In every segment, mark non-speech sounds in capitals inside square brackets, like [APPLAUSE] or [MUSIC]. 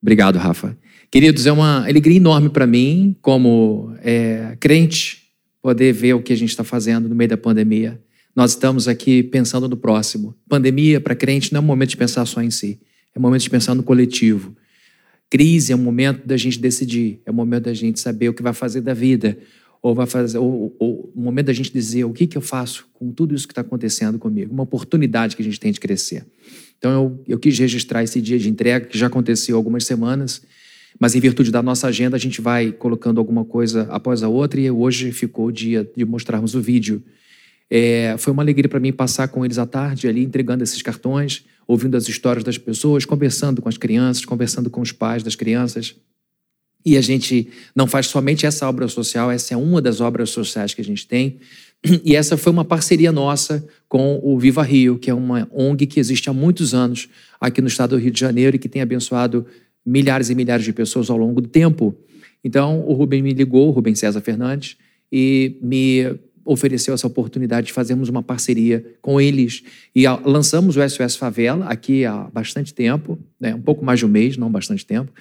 Obrigado, Rafa. Queridos, é uma alegria enorme para mim, como é, crente, poder ver o que a gente está fazendo no meio da pandemia. Nós estamos aqui pensando no próximo. Pandemia, para crente, não é um momento de pensar só em si, é um momento de pensar no coletivo. Crise é um momento da gente decidir, é um momento da gente saber o que vai fazer da vida, ou vai fazer, ou, o momento da gente dizer o que, que eu faço com tudo isso que está acontecendo comigo, uma oportunidade que a gente tem de crescer. Então eu, eu quis registrar esse dia de entrega, que já aconteceu algumas semanas, mas em virtude da nossa agenda a gente vai colocando alguma coisa após a outra e hoje ficou o dia de mostrarmos o vídeo. É, foi uma alegria para mim passar com eles à tarde ali, entregando esses cartões, ouvindo as histórias das pessoas, conversando com as crianças, conversando com os pais das crianças. E a gente não faz somente essa obra social, essa é uma das obras sociais que a gente tem. [CLEARS THROAT] E essa foi uma parceria nossa com o Viva Rio, que é uma ONG que existe há muitos anos aqui no estado do Rio de Janeiro e que tem abençoado milhares e milhares de pessoas ao longo do tempo. Então, o Rubem me ligou, o Rubem César Fernandes, e me ofereceu essa oportunidade de fazermos uma parceria com eles. E lançamos o SOS Favela aqui há bastante tempo, né? um pouco mais de um mês, não bastante tempo.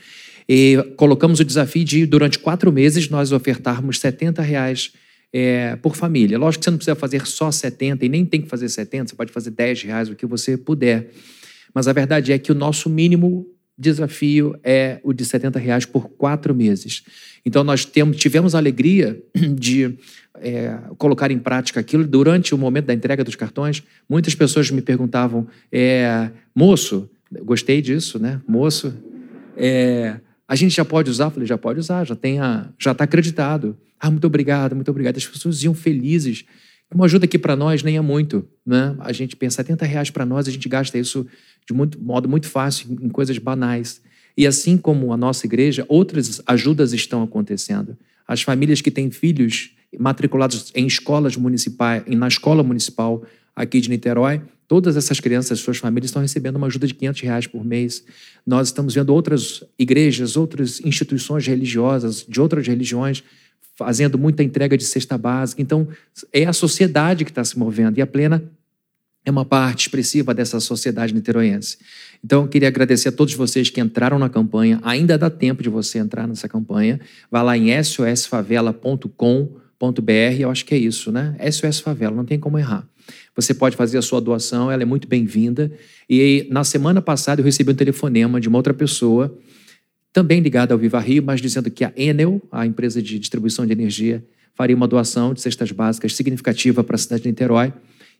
E colocamos o desafio de, durante quatro meses, nós ofertarmos 70 reais é, por família. Lógico que você não precisa fazer só 70 e nem tem que fazer 70, você pode fazer 10 reais, o que você puder. Mas a verdade é que o nosso mínimo desafio é o de 70 reais por quatro meses. Então, nós temos, tivemos a alegria [CLEARS THROAT] de é, colocar em prática aquilo. Durante o momento da entrega dos cartões, muitas pessoas me perguntavam: é, moço, gostei disso, né? Moço, é, a gente já pode usar? Eu falei: já pode usar, já já está acreditado. Ah, muito obrigado, muito obrigado. As pessoas iam felizes. Uma ajuda aqui para nós nem é muito, né? A gente pensa 70 reais para nós, a gente gasta isso de muito, modo muito fácil em coisas banais. E assim como a nossa igreja, outras ajudas estão acontecendo. As famílias que têm filhos matriculados em escolas municipais, na escola municipal aqui de Niterói, todas essas crianças, suas famílias estão recebendo uma ajuda de 500 reais por mês. Nós estamos vendo outras igrejas, outras instituições religiosas de outras religiões fazendo muita entrega de cesta básica. Então, é a sociedade que está se movendo e a plena é uma parte expressiva dessa sociedade niteroense. Então, eu queria agradecer a todos vocês que entraram na campanha. Ainda dá tempo de você entrar nessa campanha. Vá lá em sosfavela.com.br, eu acho que é isso, né? SOS Favela, não tem como errar. Você pode fazer a sua doação, ela é muito bem-vinda. E na semana passada eu recebi um telefonema de uma outra pessoa, também ligada ao Viva Rio, mas dizendo que a Enel, a empresa de distribuição de energia, faria uma doação de cestas básicas significativa para a cidade de Niterói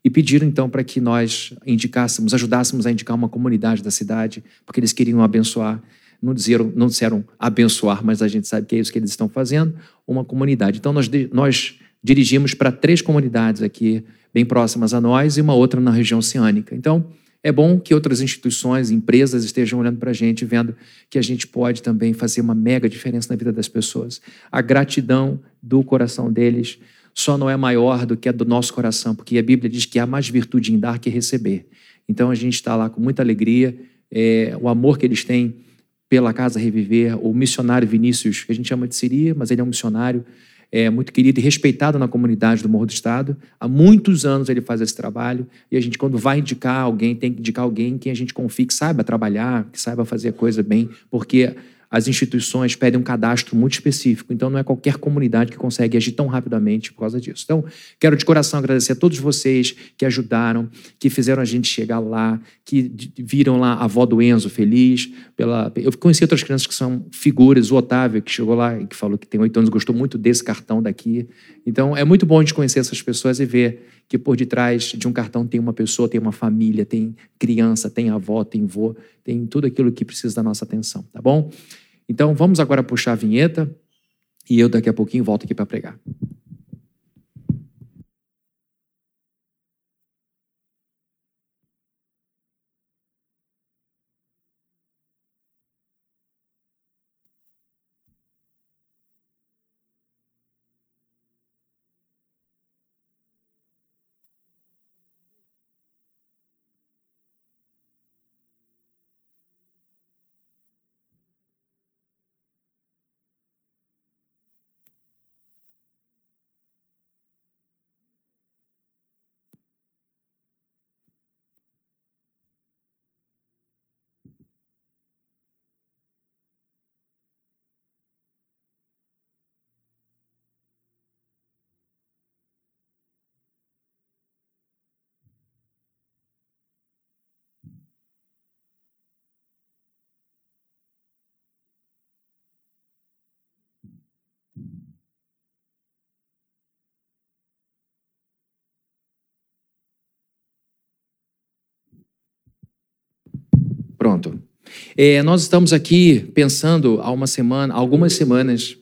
e pediram então para que nós indicássemos, ajudássemos a indicar uma comunidade da cidade, porque eles queriam abençoar. Não disseram, não disseram abençoar, mas a gente sabe que é isso que eles estão fazendo, uma comunidade. Então nós, nós dirigimos para três comunidades aqui, bem próximas a nós, e uma outra na região oceânica. Então, é bom que outras instituições, empresas estejam olhando para a gente, vendo que a gente pode também fazer uma mega diferença na vida das pessoas. A gratidão do coração deles só não é maior do que a do nosso coração, porque a Bíblia diz que há mais virtude em dar que receber. Então a gente está lá com muita alegria, é, o amor que eles têm pela Casa Reviver, o missionário Vinícius, que a gente chama de Siria, mas ele é um missionário é, muito querido e respeitado na comunidade do Morro do Estado. Há muitos anos ele faz esse trabalho e a gente, quando vai indicar alguém, tem que indicar alguém em quem a gente confie, que saiba trabalhar, que saiba fazer a coisa bem, porque as instituições pedem um cadastro muito específico, então não é qualquer comunidade que consegue agir tão rapidamente por causa disso. Então, quero de coração agradecer a todos vocês que ajudaram, que fizeram a gente chegar lá, que viram lá a avó do Enzo feliz. Pela... Eu conheci outras crianças que são figuras, o Otávio, que chegou lá e que falou que tem oito anos, gostou muito desse cartão daqui. Então, é muito bom a gente conhecer essas pessoas e ver que por detrás de um cartão tem uma pessoa, tem uma família, tem criança, tem avó, tem vô, tem tudo aquilo que precisa da nossa atenção, tá bom? Então vamos agora puxar a vinheta e eu daqui a pouquinho volto aqui para pregar. Pronto. É, nós estamos aqui pensando há uma semana, algumas semanas,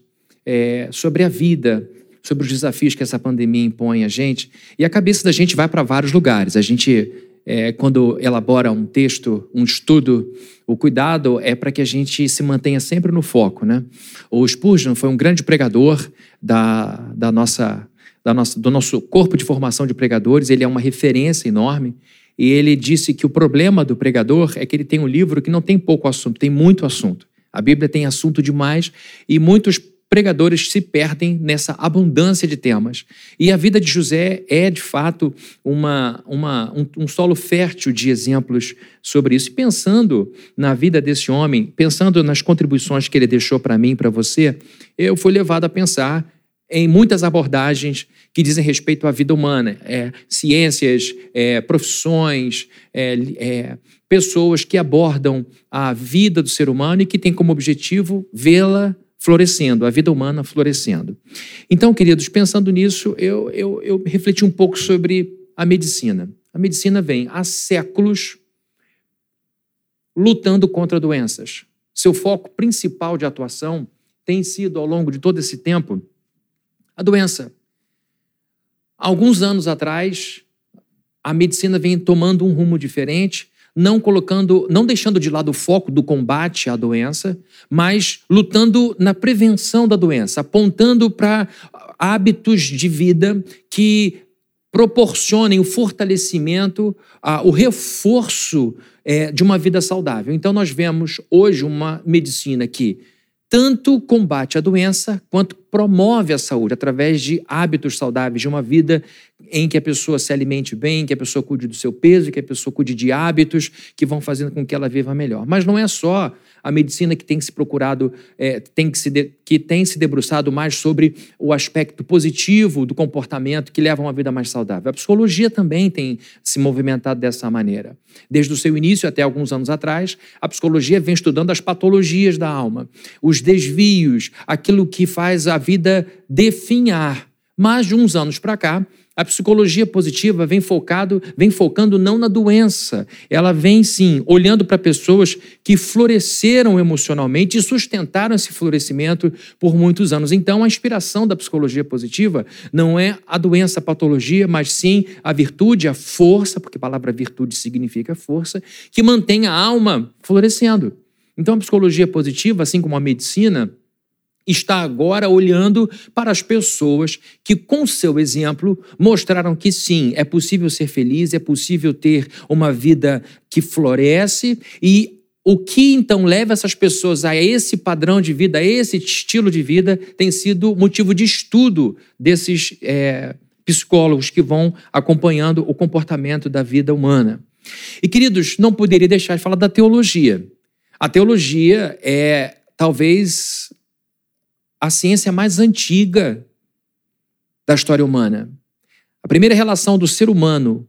é, sobre a vida, sobre os desafios que essa pandemia impõe a gente, e a cabeça da gente vai para vários lugares. A gente, é, quando elabora um texto, um estudo, o cuidado é para que a gente se mantenha sempre no foco. Né? O Spurgeon foi um grande pregador da, da nossa, da nossa, do nosso corpo de formação de pregadores, ele é uma referência enorme. E ele disse que o problema do pregador é que ele tem um livro que não tem pouco assunto, tem muito assunto. A Bíblia tem assunto demais e muitos pregadores se perdem nessa abundância de temas. E a vida de José é, de fato, uma, uma, um, um solo fértil de exemplos sobre isso. E pensando na vida desse homem, pensando nas contribuições que ele deixou para mim e para você, eu fui levado a pensar em muitas abordagens que dizem respeito à vida humana, é, ciências, é, profissões, é, é, pessoas que abordam a vida do ser humano e que têm como objetivo vê-la florescendo, a vida humana florescendo. Então, queridos, pensando nisso, eu, eu, eu refleti um pouco sobre a medicina. A medicina vem há séculos lutando contra doenças. Seu foco principal de atuação tem sido, ao longo de todo esse tempo, a doença. Alguns anos atrás, a medicina vem tomando um rumo diferente, não colocando, não deixando de lado o foco do combate à doença, mas lutando na prevenção da doença, apontando para hábitos de vida que proporcionem o fortalecimento, o reforço é, de uma vida saudável. Então, nós vemos hoje uma medicina que tanto combate a doença quanto promove a saúde através de hábitos saudáveis, de uma vida em que a pessoa se alimente bem, que a pessoa cuide do seu peso, que a pessoa cuide de hábitos que vão fazendo com que ela viva melhor. Mas não é só a medicina que tem se procurado, é, tem que, se de, que tem se debruçado mais sobre o aspecto positivo do comportamento que leva a uma vida mais saudável. A psicologia também tem se movimentado dessa maneira. Desde o seu início até alguns anos atrás, a psicologia vem estudando as patologias da alma, os desvios, aquilo que faz a vida definhar. Mas de uns anos para cá, a psicologia positiva vem focado, vem focando não na doença, ela vem sim olhando para pessoas que floresceram emocionalmente e sustentaram esse florescimento por muitos anos. Então, a inspiração da psicologia positiva não é a doença, a patologia, mas sim a virtude, a força, porque a palavra virtude significa força, que mantém a alma florescendo. Então, a psicologia positiva, assim como a medicina, está agora olhando para as pessoas que, com seu exemplo, mostraram que sim, é possível ser feliz, é possível ter uma vida que floresce e o que então leva essas pessoas a esse padrão de vida, a esse estilo de vida, tem sido motivo de estudo desses é, psicólogos que vão acompanhando o comportamento da vida humana. E, queridos, não poderia deixar de falar da teologia. A teologia é talvez a ciência mais antiga da história humana. A primeira relação do ser humano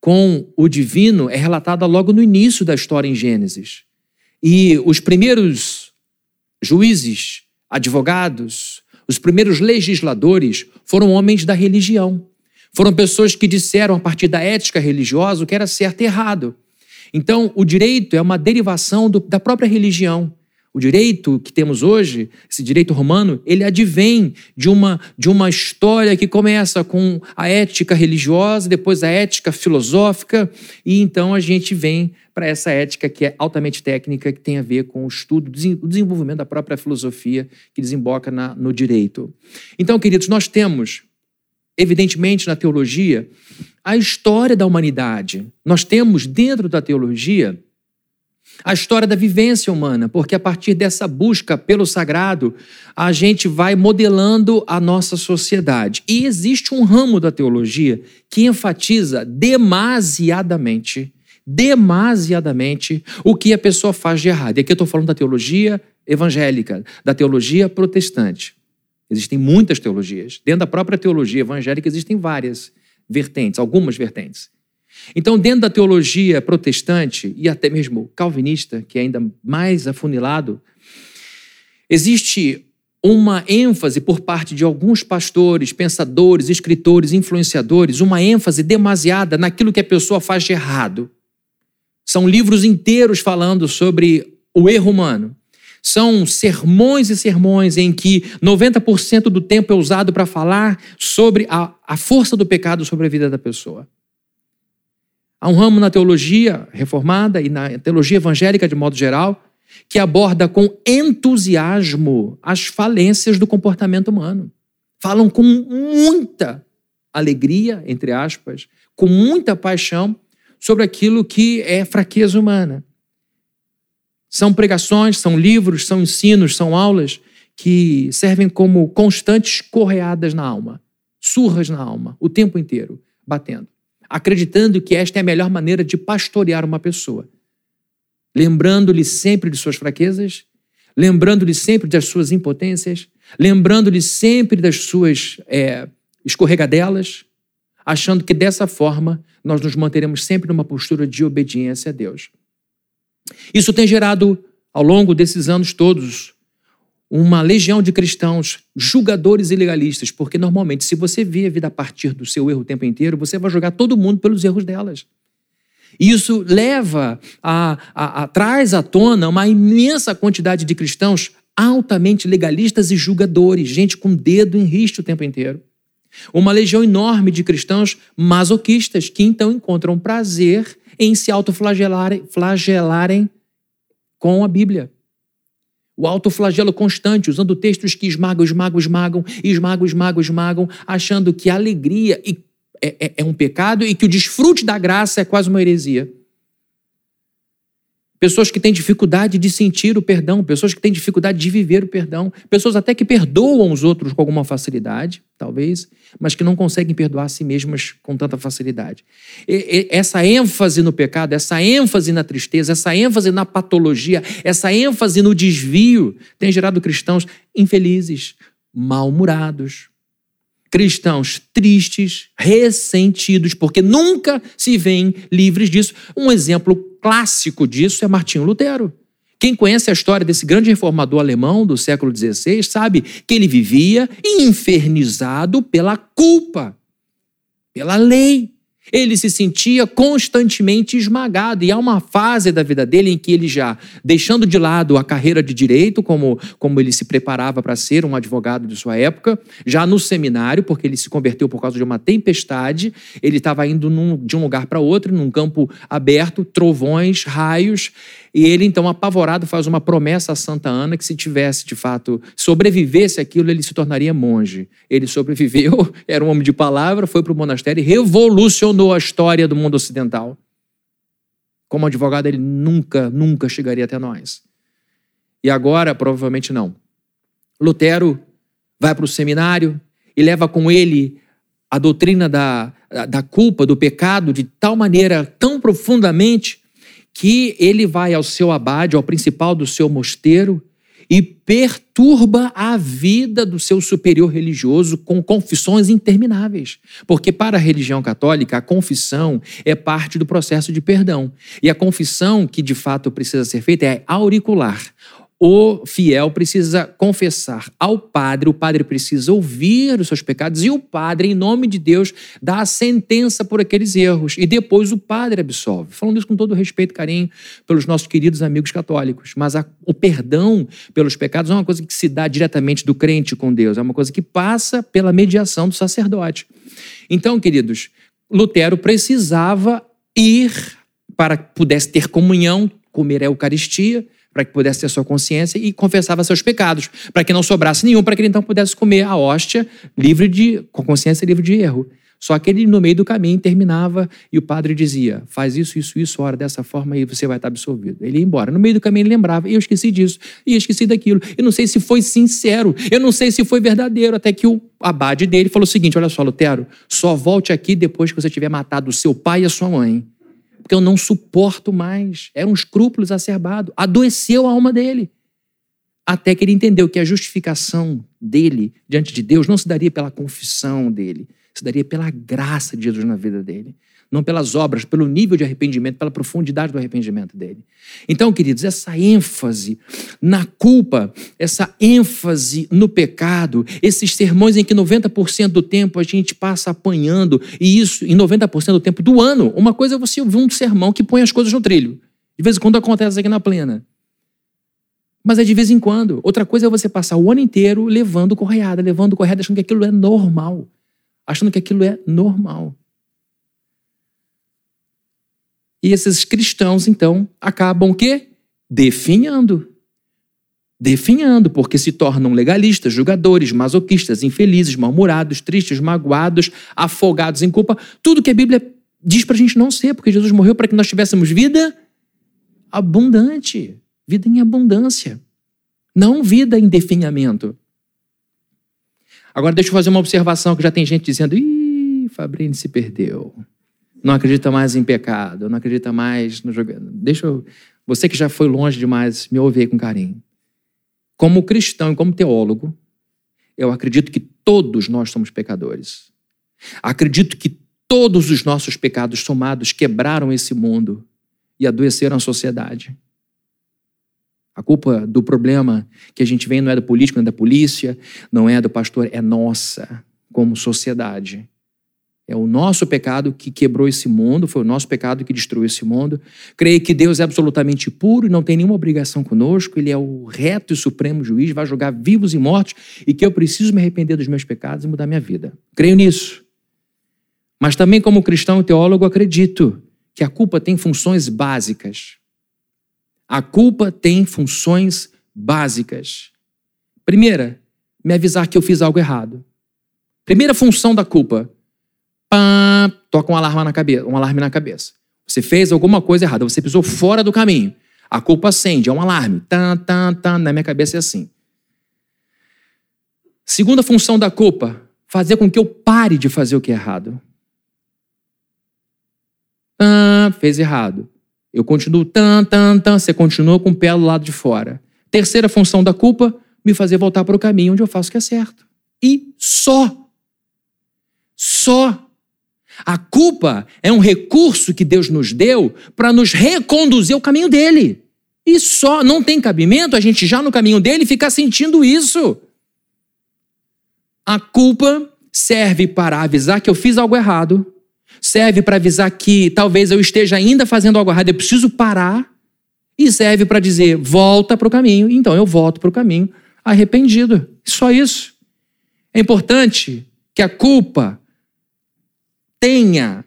com o divino é relatada logo no início da história em Gênesis. E os primeiros juízes, advogados, os primeiros legisladores foram homens da religião. Foram pessoas que disseram, a partir da ética religiosa, o que era certo e errado. Então, o direito é uma derivação do, da própria religião. O direito que temos hoje, esse direito romano, ele advém de uma, de uma história que começa com a ética religiosa, depois a ética filosófica, e então a gente vem para essa ética que é altamente técnica, que tem a ver com o estudo, o desenvolvimento da própria filosofia que desemboca na, no direito. Então, queridos, nós temos, evidentemente, na teologia, a história da humanidade. Nós temos dentro da teologia a história da vivência humana, porque a partir dessa busca pelo sagrado, a gente vai modelando a nossa sociedade. E existe um ramo da teologia que enfatiza demasiadamente, demasiadamente, o que a pessoa faz de errado. E aqui eu estou falando da teologia evangélica, da teologia protestante. Existem muitas teologias. Dentro da própria teologia evangélica existem várias vertentes, algumas vertentes. Então, dentro da teologia protestante e até mesmo calvinista, que é ainda mais afunilado, existe uma ênfase por parte de alguns pastores, pensadores, escritores, influenciadores, uma ênfase demasiada naquilo que a pessoa faz de errado. São livros inteiros falando sobre o erro humano. São sermões e sermões em que 90% do tempo é usado para falar sobre a, a força do pecado sobre a vida da pessoa. Há um ramo na teologia reformada e na teologia evangélica de modo geral que aborda com entusiasmo as falências do comportamento humano. Falam com muita alegria, entre aspas, com muita paixão sobre aquilo que é fraqueza humana. São pregações, são livros, são ensinos, são aulas que servem como constantes correadas na alma, surras na alma, o tempo inteiro, batendo, acreditando que esta é a melhor maneira de pastorear uma pessoa, lembrando-lhe sempre de suas fraquezas, lembrando-lhe sempre das suas impotências, lembrando-lhe sempre das suas é, escorregadelas, achando que dessa forma nós nos manteremos sempre numa postura de obediência a Deus. Isso tem gerado, ao longo desses anos todos, uma legião de cristãos julgadores e legalistas, porque normalmente, se você vê a vida a partir do seu erro o tempo inteiro, você vai julgar todo mundo pelos erros delas. Isso leva a, a, a, traz à tona uma imensa quantidade de cristãos altamente legalistas e julgadores, gente com dedo em riste o tempo inteiro. Uma legião enorme de cristãos masoquistas que então encontram prazer em se autoflagelarem flagelarem com a Bíblia. O autoflagelo constante, usando textos que esmagam, esmagam, esmagam, esmagam, esmagam, esmagam, achando que a alegria é, é, é um pecado e que o desfrute da graça é quase uma heresia. Pessoas que têm dificuldade de sentir o perdão, pessoas que têm dificuldade de viver o perdão, pessoas até que perdoam os outros com alguma facilidade, talvez, mas que não conseguem perdoar a si mesmas com tanta facilidade. E, e, essa ênfase no pecado, essa ênfase na tristeza, essa ênfase na patologia, essa ênfase no desvio tem gerado cristãos infelizes, mal-humorados, cristãos tristes, ressentidos, porque nunca se veem livres disso. Um exemplo clássico disso é Martinho Lutero. Quem conhece a história desse grande reformador alemão do século XVI sabe que ele vivia infernizado pela culpa, pela lei. Ele se sentia constantemente esmagado. E há uma fase da vida dele em que ele já, deixando de lado a carreira de direito, como, como ele se preparava para ser um advogado de sua época, já no seminário, porque ele se converteu por causa de uma tempestade, ele estava indo num, de um lugar para outro, num campo aberto, trovões, raios. E ele, então, apavorado, faz uma promessa a Santa Ana que, se tivesse, de fato, sobrevivesse aquilo, ele se tornaria monge. Ele sobreviveu, [LAUGHS] era um homem de palavra, foi para o monastério e revolucionou a história do mundo ocidental. Como advogado, ele nunca, nunca chegaria até nós. E agora, provavelmente não. Lutero vai para o seminário e leva com ele a doutrina da, da culpa, do pecado, de tal maneira, tão profundamente, que ele vai ao seu abade, ao principal do seu mosteiro, e perturba a vida do seu superior religioso com confissões intermináveis. Porque para a religião católica, a confissão é parte do processo de perdão. E a confissão que de fato precisa ser feita é auricular o fiel precisa confessar ao padre, o padre precisa ouvir os seus pecados e o padre, em nome de Deus, dá a sentença por aqueles erros e depois o padre absolve. Falando isso com todo respeito e carinho pelos nossos queridos amigos católicos, mas a, o perdão pelos pecados não é uma coisa que se dá diretamente do crente com Deus, é uma coisa que passa pela mediação do sacerdote. Então, queridos, Lutero precisava ir para que pudesse ter comunhão, comer a Eucaristia, para que pudesse ter sua consciência e confessava seus pecados, para que não sobrasse nenhum, para que ele então pudesse comer a hóstia livre de, com consciência livre de erro. Só que ele, no meio do caminho, terminava e o padre dizia: faz isso, isso, isso, ora dessa forma e você vai estar absolvido. Ele ia embora. No meio do caminho, ele lembrava: eu esqueci disso, e esqueci daquilo. Eu não sei se foi sincero, eu não sei se foi verdadeiro. Até que o abade dele falou o seguinte: olha só, Lutero, só volte aqui depois que você tiver matado o seu pai e a sua mãe porque eu não suporto mais. Era um escrúpulo exacerbado. Adoeceu a alma dele. Até que ele entendeu que a justificação dele diante de Deus não se daria pela confissão dele, se daria pela graça de Jesus na vida dele. Não pelas obras, pelo nível de arrependimento, pela profundidade do arrependimento dele. Então, queridos, essa ênfase na culpa, essa ênfase no pecado, esses sermões em que 90% do tempo a gente passa apanhando, e isso em 90% do tempo do ano, uma coisa é você ouvir um sermão que põe as coisas no trilho. De vez em quando acontece aqui na plena. Mas é de vez em quando. Outra coisa é você passar o ano inteiro levando correada, levando correada, achando que aquilo é normal. Achando que aquilo é normal. E esses cristãos, então, acabam o quê? Definhando. Definhando, porque se tornam legalistas, julgadores, masoquistas, infelizes, mal-humorados, tristes, magoados, afogados em culpa. Tudo que a Bíblia diz para a gente não ser, porque Jesus morreu para que nós tivéssemos vida abundante. Vida em abundância. Não vida em definhamento. Agora deixa eu fazer uma observação que já tem gente dizendo: ih, Fabrini se perdeu não acredita mais em pecado, não acredita mais no jogo. Deixa eu. Você que já foi longe demais, me ouve aí com carinho. Como cristão e como teólogo, eu acredito que todos nós somos pecadores. Acredito que todos os nossos pecados somados quebraram esse mundo e adoeceram a sociedade. A culpa do problema que a gente vem não é do político, não é da polícia, não é do pastor, é nossa, como sociedade. É o nosso pecado que quebrou esse mundo, foi o nosso pecado que destruiu esse mundo. Creio que Deus é absolutamente puro e não tem nenhuma obrigação conosco, Ele é o reto e supremo juiz, vai julgar vivos e mortos e que eu preciso me arrepender dos meus pecados e mudar minha vida. Creio nisso. Mas também, como cristão e teólogo, acredito que a culpa tem funções básicas. A culpa tem funções básicas. Primeira, me avisar que eu fiz algo errado. Primeira função da culpa, pá, toca um alarme na cabeça, um alarme na cabeça. Você fez alguma coisa errada, você pisou fora do caminho. A culpa acende, é um alarme. Na minha cabeça é assim. Segunda função da culpa, fazer com que eu pare de fazer o que é errado. Fez errado. Eu continuo tan, tan, tan, você continua com o pé do lado de fora. Terceira função da culpa, me fazer voltar para o caminho onde eu faço o que é certo. E só. Só a culpa é um recurso que Deus nos deu para nos reconduzir ao caminho dele. E só não tem cabimento a gente já no caminho dele ficar sentindo isso. A culpa serve para avisar que eu fiz algo errado, serve para avisar que talvez eu esteja ainda fazendo algo errado, eu preciso parar, e serve para dizer volta para o caminho. Então eu volto para o caminho arrependido. Só isso. É importante que a culpa tenha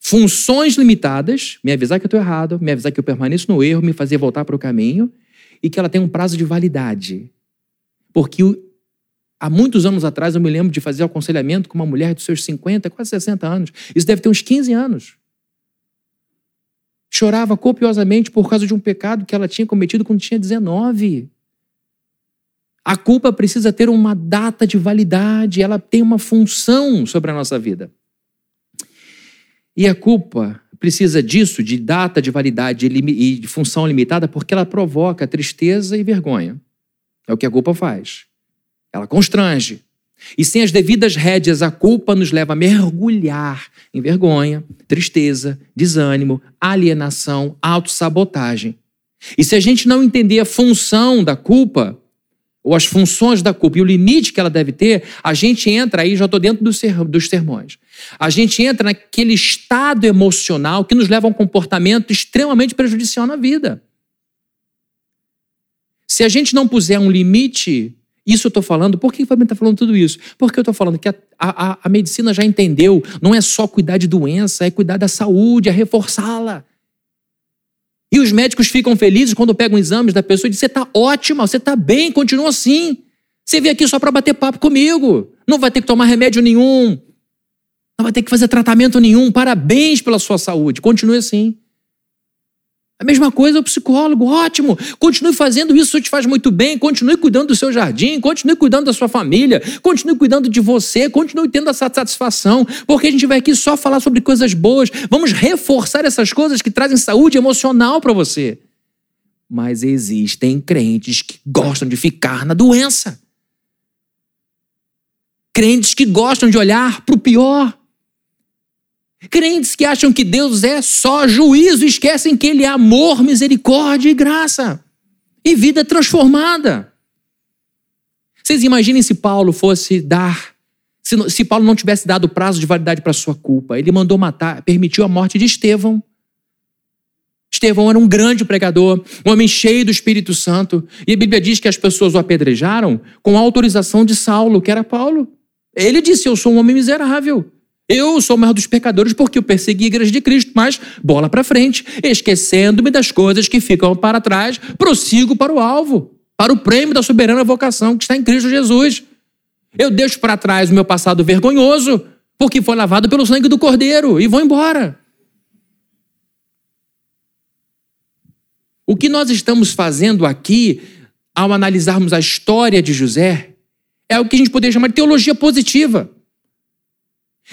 funções limitadas, me avisar que eu estou errado, me avisar que eu permaneço no erro, me fazer voltar para o caminho, e que ela tenha um prazo de validade. Porque há muitos anos atrás eu me lembro de fazer aconselhamento com uma mulher de seus 50, quase 60 anos. Isso deve ter uns 15 anos. Chorava copiosamente por causa de um pecado que ela tinha cometido quando tinha 19. A culpa precisa ter uma data de validade, ela tem uma função sobre a nossa vida. E a culpa precisa disso, de data de validade e de função limitada, porque ela provoca tristeza e vergonha. É o que a culpa faz. Ela constrange. E sem as devidas rédeas, a culpa nos leva a mergulhar em vergonha, tristeza, desânimo, alienação, autossabotagem. E se a gente não entender a função da culpa, ou as funções da culpa e o limite que ela deve ter, a gente entra aí, já estou dentro dos sermões, a gente entra naquele estado emocional que nos leva a um comportamento extremamente prejudicial na vida. Se a gente não puser um limite, isso eu estou falando, por que o Fabiano está falando tudo isso? Porque eu estou falando que a, a, a medicina já entendeu, não é só cuidar de doença, é cuidar da saúde, é reforçá-la. E os médicos ficam felizes quando pegam exames da pessoa e dizem: você está ótima, você está bem, continua assim. Você veio aqui só para bater papo comigo. Não vai ter que tomar remédio nenhum. Não vai ter que fazer tratamento nenhum. Parabéns pela sua saúde. Continue assim. A mesma coisa o psicólogo, ótimo. Continue fazendo isso, isso te faz muito bem. Continue cuidando do seu jardim, continue cuidando da sua família, continue cuidando de você, continue tendo essa satisfação, porque a gente vai aqui só falar sobre coisas boas. Vamos reforçar essas coisas que trazem saúde emocional para você. Mas existem crentes que gostam de ficar na doença. Crentes que gostam de olhar para o pior. Crentes que acham que Deus é só juízo, esquecem que Ele é amor, misericórdia e graça. E vida transformada. Vocês imaginem se Paulo fosse dar, se, se Paulo não tivesse dado prazo de validade para sua culpa. Ele mandou matar, permitiu a morte de Estevão. Estevão era um grande pregador, um homem cheio do Espírito Santo. E a Bíblia diz que as pessoas o apedrejaram com a autorização de Saulo, que era Paulo. Ele disse: Eu sou um homem miserável. Eu sou o maior dos pecadores porque eu persegui a igreja de Cristo, mas bola para frente, esquecendo-me das coisas que ficam para trás, prossigo para o alvo, para o prêmio da soberana vocação que está em Cristo Jesus. Eu deixo para trás o meu passado vergonhoso, porque foi lavado pelo sangue do Cordeiro, e vou embora. O que nós estamos fazendo aqui, ao analisarmos a história de José, é o que a gente poderia chamar de teologia positiva.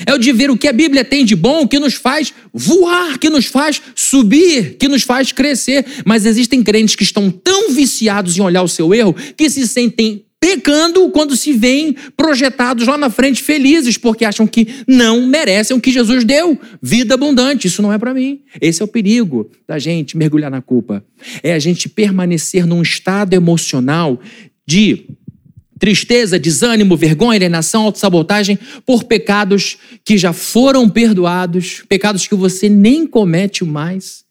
É o de ver o que a Bíblia tem de bom, que nos faz voar, que nos faz subir, que nos faz crescer. Mas existem crentes que estão tão viciados em olhar o seu erro que se sentem pecando quando se veem projetados lá na frente felizes, porque acham que não merecem o que Jesus deu, vida abundante. Isso não é para mim. Esse é o perigo da gente mergulhar na culpa. É a gente permanecer num estado emocional de tristeza, desânimo, vergonha, alienação, autossabotagem por pecados que já foram perdoados, pecados que você nem comete mais.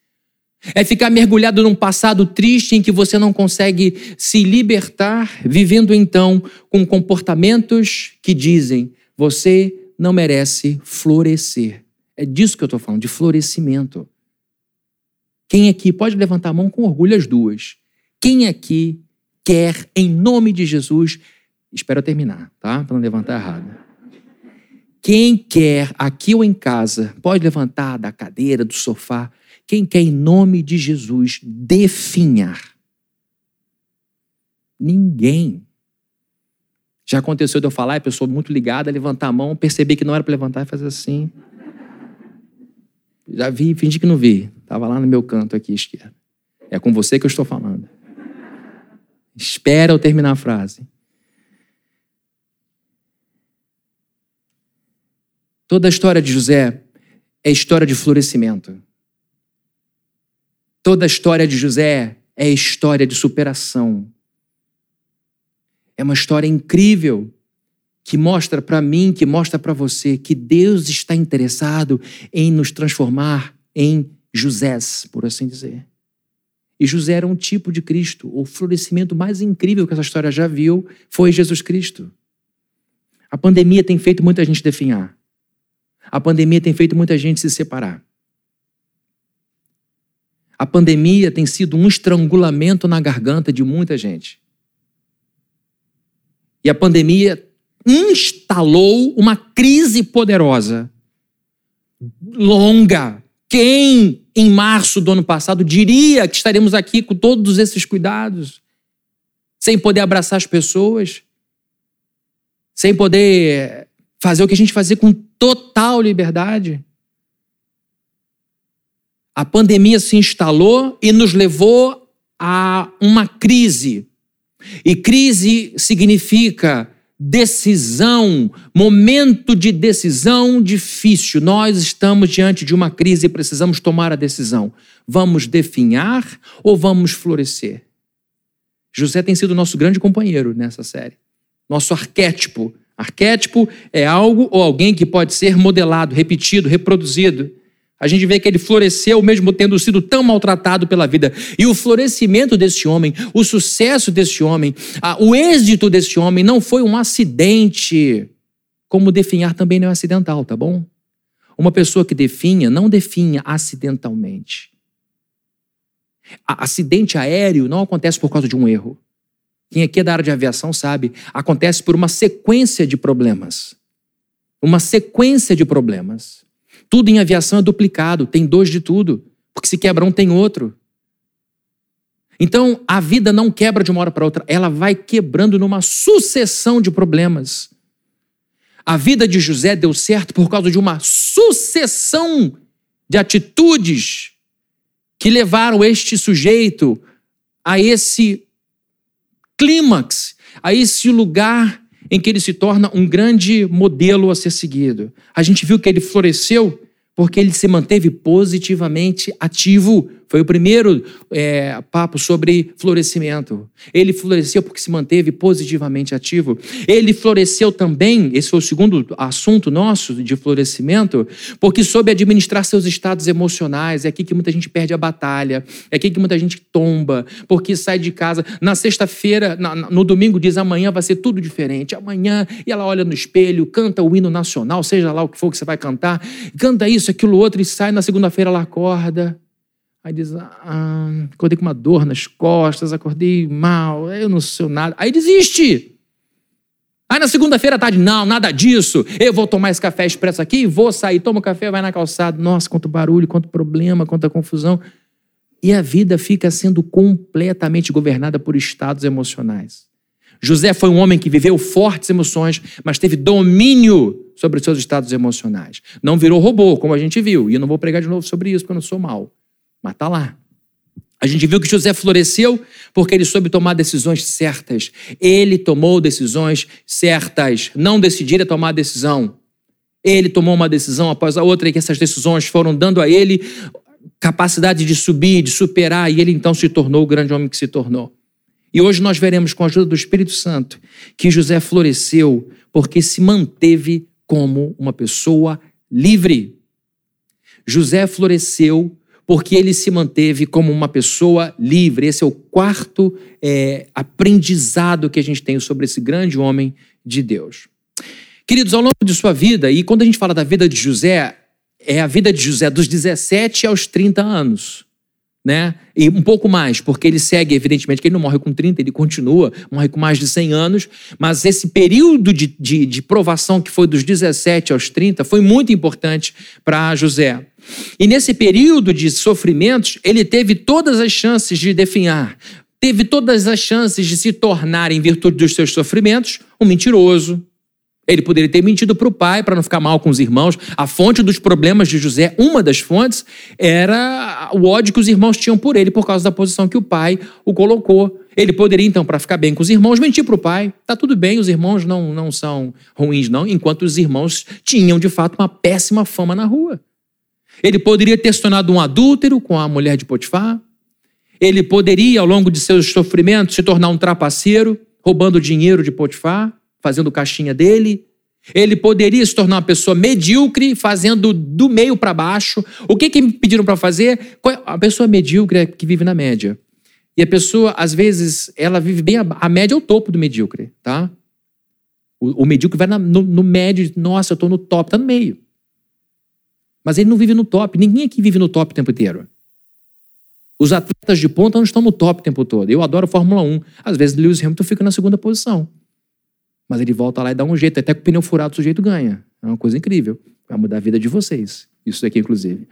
É ficar mergulhado num passado triste em que você não consegue se libertar, vivendo então com comportamentos que dizem: você não merece florescer. É disso que eu estou falando, de florescimento. Quem aqui pode levantar a mão com orgulho as duas? Quem aqui quer, em nome de Jesus, Espero terminar, tá? Para não levantar errado. Quem quer, aqui ou em casa, pode levantar da cadeira, do sofá. Quem quer, em nome de Jesus, definhar? Ninguém. Já aconteceu de eu falar, a pessoa muito ligada, levantar a mão, perceber que não era para levantar e fazer assim. Já vi, fingi que não vi. Estava lá no meu canto aqui esquerdo. É com você que eu estou falando. Espera eu terminar a frase. Toda a história de José é história de florescimento. Toda a história de José é história de superação. É uma história incrível que mostra para mim, que mostra para você que Deus está interessado em nos transformar em Josés, por assim dizer. E José era um tipo de Cristo. O florescimento mais incrível que essa história já viu foi Jesus Cristo. A pandemia tem feito muita gente definhar. A pandemia tem feito muita gente se separar. A pandemia tem sido um estrangulamento na garganta de muita gente. E a pandemia instalou uma crise poderosa, longa. Quem, em março do ano passado, diria que estaremos aqui com todos esses cuidados, sem poder abraçar as pessoas, sem poder fazer o que a gente fazia com total liberdade. A pandemia se instalou e nos levou a uma crise. E crise significa decisão, momento de decisão difícil. Nós estamos diante de uma crise e precisamos tomar a decisão. Vamos definhar ou vamos florescer? José tem sido nosso grande companheiro nessa série, nosso arquétipo Arquétipo é algo ou alguém que pode ser modelado, repetido, reproduzido. A gente vê que ele floresceu mesmo tendo sido tão maltratado pela vida. E o florescimento desse homem, o sucesso desse homem, o êxito desse homem não foi um acidente. Como definhar também não é acidental, tá bom? Uma pessoa que definha, não definha acidentalmente. acidente aéreo não acontece por causa de um erro quem aqui é da área de aviação sabe, acontece por uma sequência de problemas. Uma sequência de problemas. Tudo em aviação é duplicado, tem dois de tudo, porque se quebra um, tem outro. Então, a vida não quebra de uma hora para outra, ela vai quebrando numa sucessão de problemas. A vida de José deu certo por causa de uma sucessão de atitudes que levaram este sujeito a esse clímax, a esse lugar em que ele se torna um grande modelo a ser seguido. A gente viu que ele floresceu porque ele se manteve positivamente ativo. Foi o primeiro é, papo sobre florescimento. Ele floresceu porque se manteve positivamente ativo. Ele floresceu também, esse foi o segundo assunto nosso de florescimento, porque soube administrar seus estados emocionais. É aqui que muita gente perde a batalha, é aqui que muita gente tomba, porque sai de casa. Na sexta-feira, no domingo, diz amanhã vai ser tudo diferente. Amanhã, e ela olha no espelho, canta o hino nacional, seja lá o que for que você vai cantar, canta isso, aquilo, outro, e sai. Na segunda-feira ela acorda Aí diz: ah, acordei com uma dor nas costas, acordei mal, eu não sou nada. Aí desiste. Aí na segunda-feira à tarde, não, nada disso. Eu vou tomar esse café expresso aqui, vou sair, toma o café, vai na calçada. Nossa, quanto barulho, quanto problema, quanta confusão. E a vida fica sendo completamente governada por estados emocionais. José foi um homem que viveu fortes emoções, mas teve domínio sobre os seus estados emocionais. Não virou robô, como a gente viu. E eu não vou pregar de novo sobre isso, porque eu não sou mal. Mas está lá. A gente viu que José floresceu porque ele soube tomar decisões certas. Ele tomou decisões certas. Não decidir é tomar decisão. Ele tomou uma decisão após a outra e que essas decisões foram dando a ele capacidade de subir, de superar, e ele então se tornou o grande homem que se tornou. E hoje nós veremos, com a ajuda do Espírito Santo, que José floresceu porque se manteve como uma pessoa livre. José floresceu porque ele se manteve como uma pessoa livre. Esse é o quarto é, aprendizado que a gente tem sobre esse grande homem de Deus. Queridos, ao longo de sua vida, e quando a gente fala da vida de José, é a vida de José dos 17 aos 30 anos. Né? E um pouco mais, porque ele segue, evidentemente, que ele não morre com 30, ele continua, morre com mais de 100 anos, mas esse período de, de, de provação que foi dos 17 aos 30 foi muito importante para José. E nesse período de sofrimentos, ele teve todas as chances de definhar, teve todas as chances de se tornar, em virtude dos seus sofrimentos, um mentiroso. Ele poderia ter mentido para o pai para não ficar mal com os irmãos. A fonte dos problemas de José, uma das fontes, era o ódio que os irmãos tinham por ele por causa da posição que o pai o colocou. Ele poderia, então, para ficar bem com os irmãos, mentir para o pai. Tá tudo bem, os irmãos não, não são ruins, não, enquanto os irmãos tinham, de fato, uma péssima fama na rua. Ele poderia ter se tornado um adúltero com a mulher de Potifar. Ele poderia, ao longo de seus sofrimentos, se tornar um trapaceiro, roubando dinheiro de Potifar, fazendo caixinha dele. Ele poderia se tornar uma pessoa medíocre, fazendo do meio para baixo. O que, que me pediram para fazer? É? A pessoa medíocre é que vive na média. E a pessoa, às vezes, ela vive bem. A, a média é o topo do medíocre, tá? O, o medíocre vai na, no, no médio, nossa, eu estou no top, está no meio. Mas ele não vive no top. Ninguém aqui vive no top o tempo inteiro. Os atletas de ponta não estão no top o tempo todo. Eu adoro a Fórmula 1. Às vezes Lewis Hamilton fica na segunda posição. Mas ele volta lá e dá um jeito. Até com o pneu furado o sujeito ganha. É uma coisa incrível. Vai mudar a vida de vocês. Isso daqui, inclusive.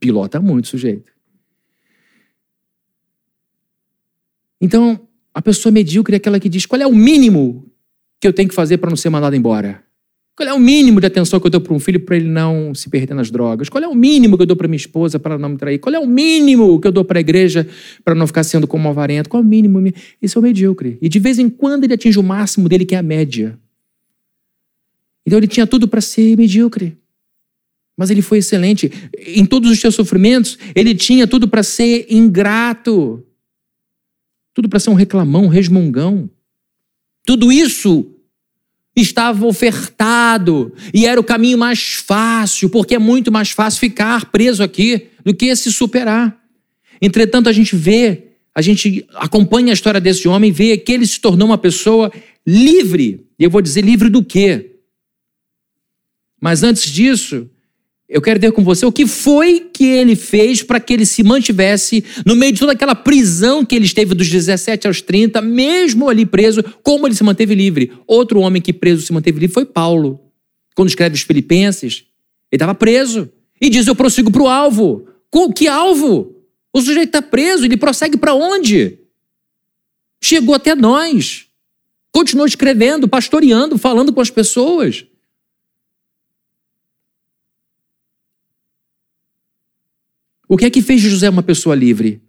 Pilota muito o sujeito. Então, a pessoa medíocre é aquela que diz: qual é o mínimo que eu tenho que fazer para não ser mandado embora? Qual é o mínimo de atenção que eu dou para um filho para ele não se perder nas drogas? Qual é o mínimo que eu dou para minha esposa para não me trair? Qual é o mínimo que eu dou para a igreja para não ficar sendo como avarento? Qual é o mínimo? Esse é o medíocre. E de vez em quando ele atinge o máximo dele, que é a média. Então ele tinha tudo para ser medíocre. Mas ele foi excelente. Em todos os seus sofrimentos, ele tinha tudo para ser ingrato. Tudo para ser um reclamão, um resmungão. Tudo isso estava ofertado e era o caminho mais fácil, porque é muito mais fácil ficar preso aqui do que se superar. Entretanto, a gente vê, a gente acompanha a história desse homem, vê que ele se tornou uma pessoa livre. E eu vou dizer livre do quê? Mas antes disso, eu quero ver com você o que foi que ele fez para que ele se mantivesse no meio de toda aquela prisão que ele esteve dos 17 aos 30, mesmo ali preso, como ele se manteve livre. Outro homem que preso se manteve livre foi Paulo. Quando escreve os Filipenses, ele estava preso e diz: Eu prossigo para o alvo. Que alvo? O sujeito está preso, ele prossegue para onde? Chegou até nós. Continuou escrevendo, pastoreando, falando com as pessoas. O que é que fez de José uma pessoa livre?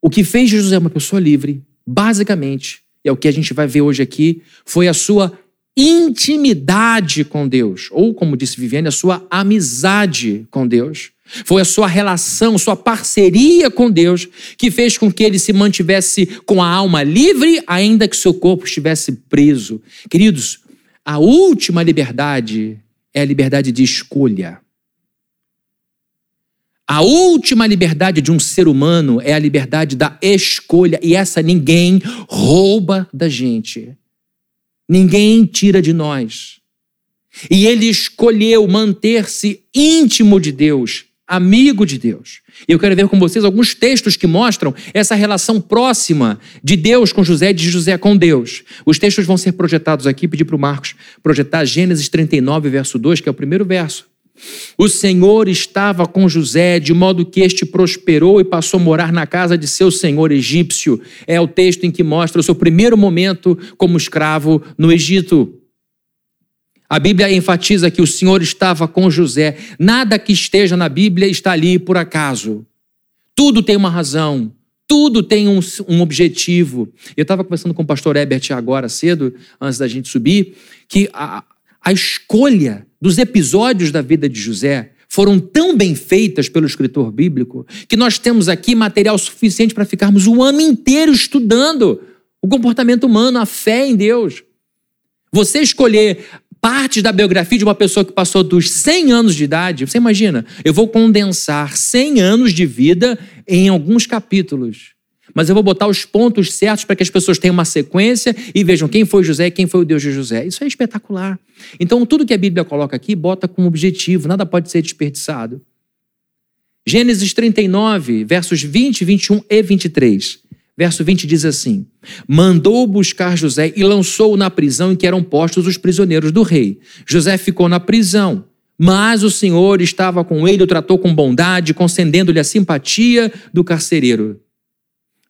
O que fez de José uma pessoa livre, basicamente, é o que a gente vai ver hoje aqui, foi a sua intimidade com Deus, ou como disse Viviane, a sua amizade com Deus. Foi a sua relação, sua parceria com Deus que fez com que ele se mantivesse com a alma livre, ainda que seu corpo estivesse preso. Queridos, a última liberdade é a liberdade de escolha. A última liberdade de um ser humano é a liberdade da escolha, e essa ninguém rouba da gente. Ninguém tira de nós. E ele escolheu manter-se íntimo de Deus, amigo de Deus. E eu quero ver com vocês alguns textos que mostram essa relação próxima de Deus com José e de José com Deus. Os textos vão ser projetados aqui, pedir para o Marcos projetar Gênesis 39, verso 2, que é o primeiro verso. O Senhor estava com José, de modo que este prosperou e passou a morar na casa de seu senhor egípcio. É o texto em que mostra o seu primeiro momento como escravo no Egito. A Bíblia enfatiza que o Senhor estava com José. Nada que esteja na Bíblia está ali por acaso. Tudo tem uma razão, tudo tem um, um objetivo. Eu estava conversando com o pastor Ebert agora cedo, antes da gente subir, que a, a escolha dos episódios da vida de José foram tão bem feitas pelo escritor bíblico que nós temos aqui material suficiente para ficarmos o ano inteiro estudando o comportamento humano, a fé em Deus. Você escolher partes da biografia de uma pessoa que passou dos 100 anos de idade, você imagina, eu vou condensar 100 anos de vida em alguns capítulos. Mas eu vou botar os pontos certos para que as pessoas tenham uma sequência e vejam quem foi José e quem foi o Deus de José. Isso é espetacular. Então, tudo que a Bíblia coloca aqui, bota com objetivo, nada pode ser desperdiçado. Gênesis 39, versos 20, 21 e 23. Verso 20 diz assim: Mandou buscar José e lançou-o na prisão em que eram postos os prisioneiros do rei. José ficou na prisão, mas o Senhor estava com ele, o tratou com bondade, concedendo-lhe a simpatia do carcereiro.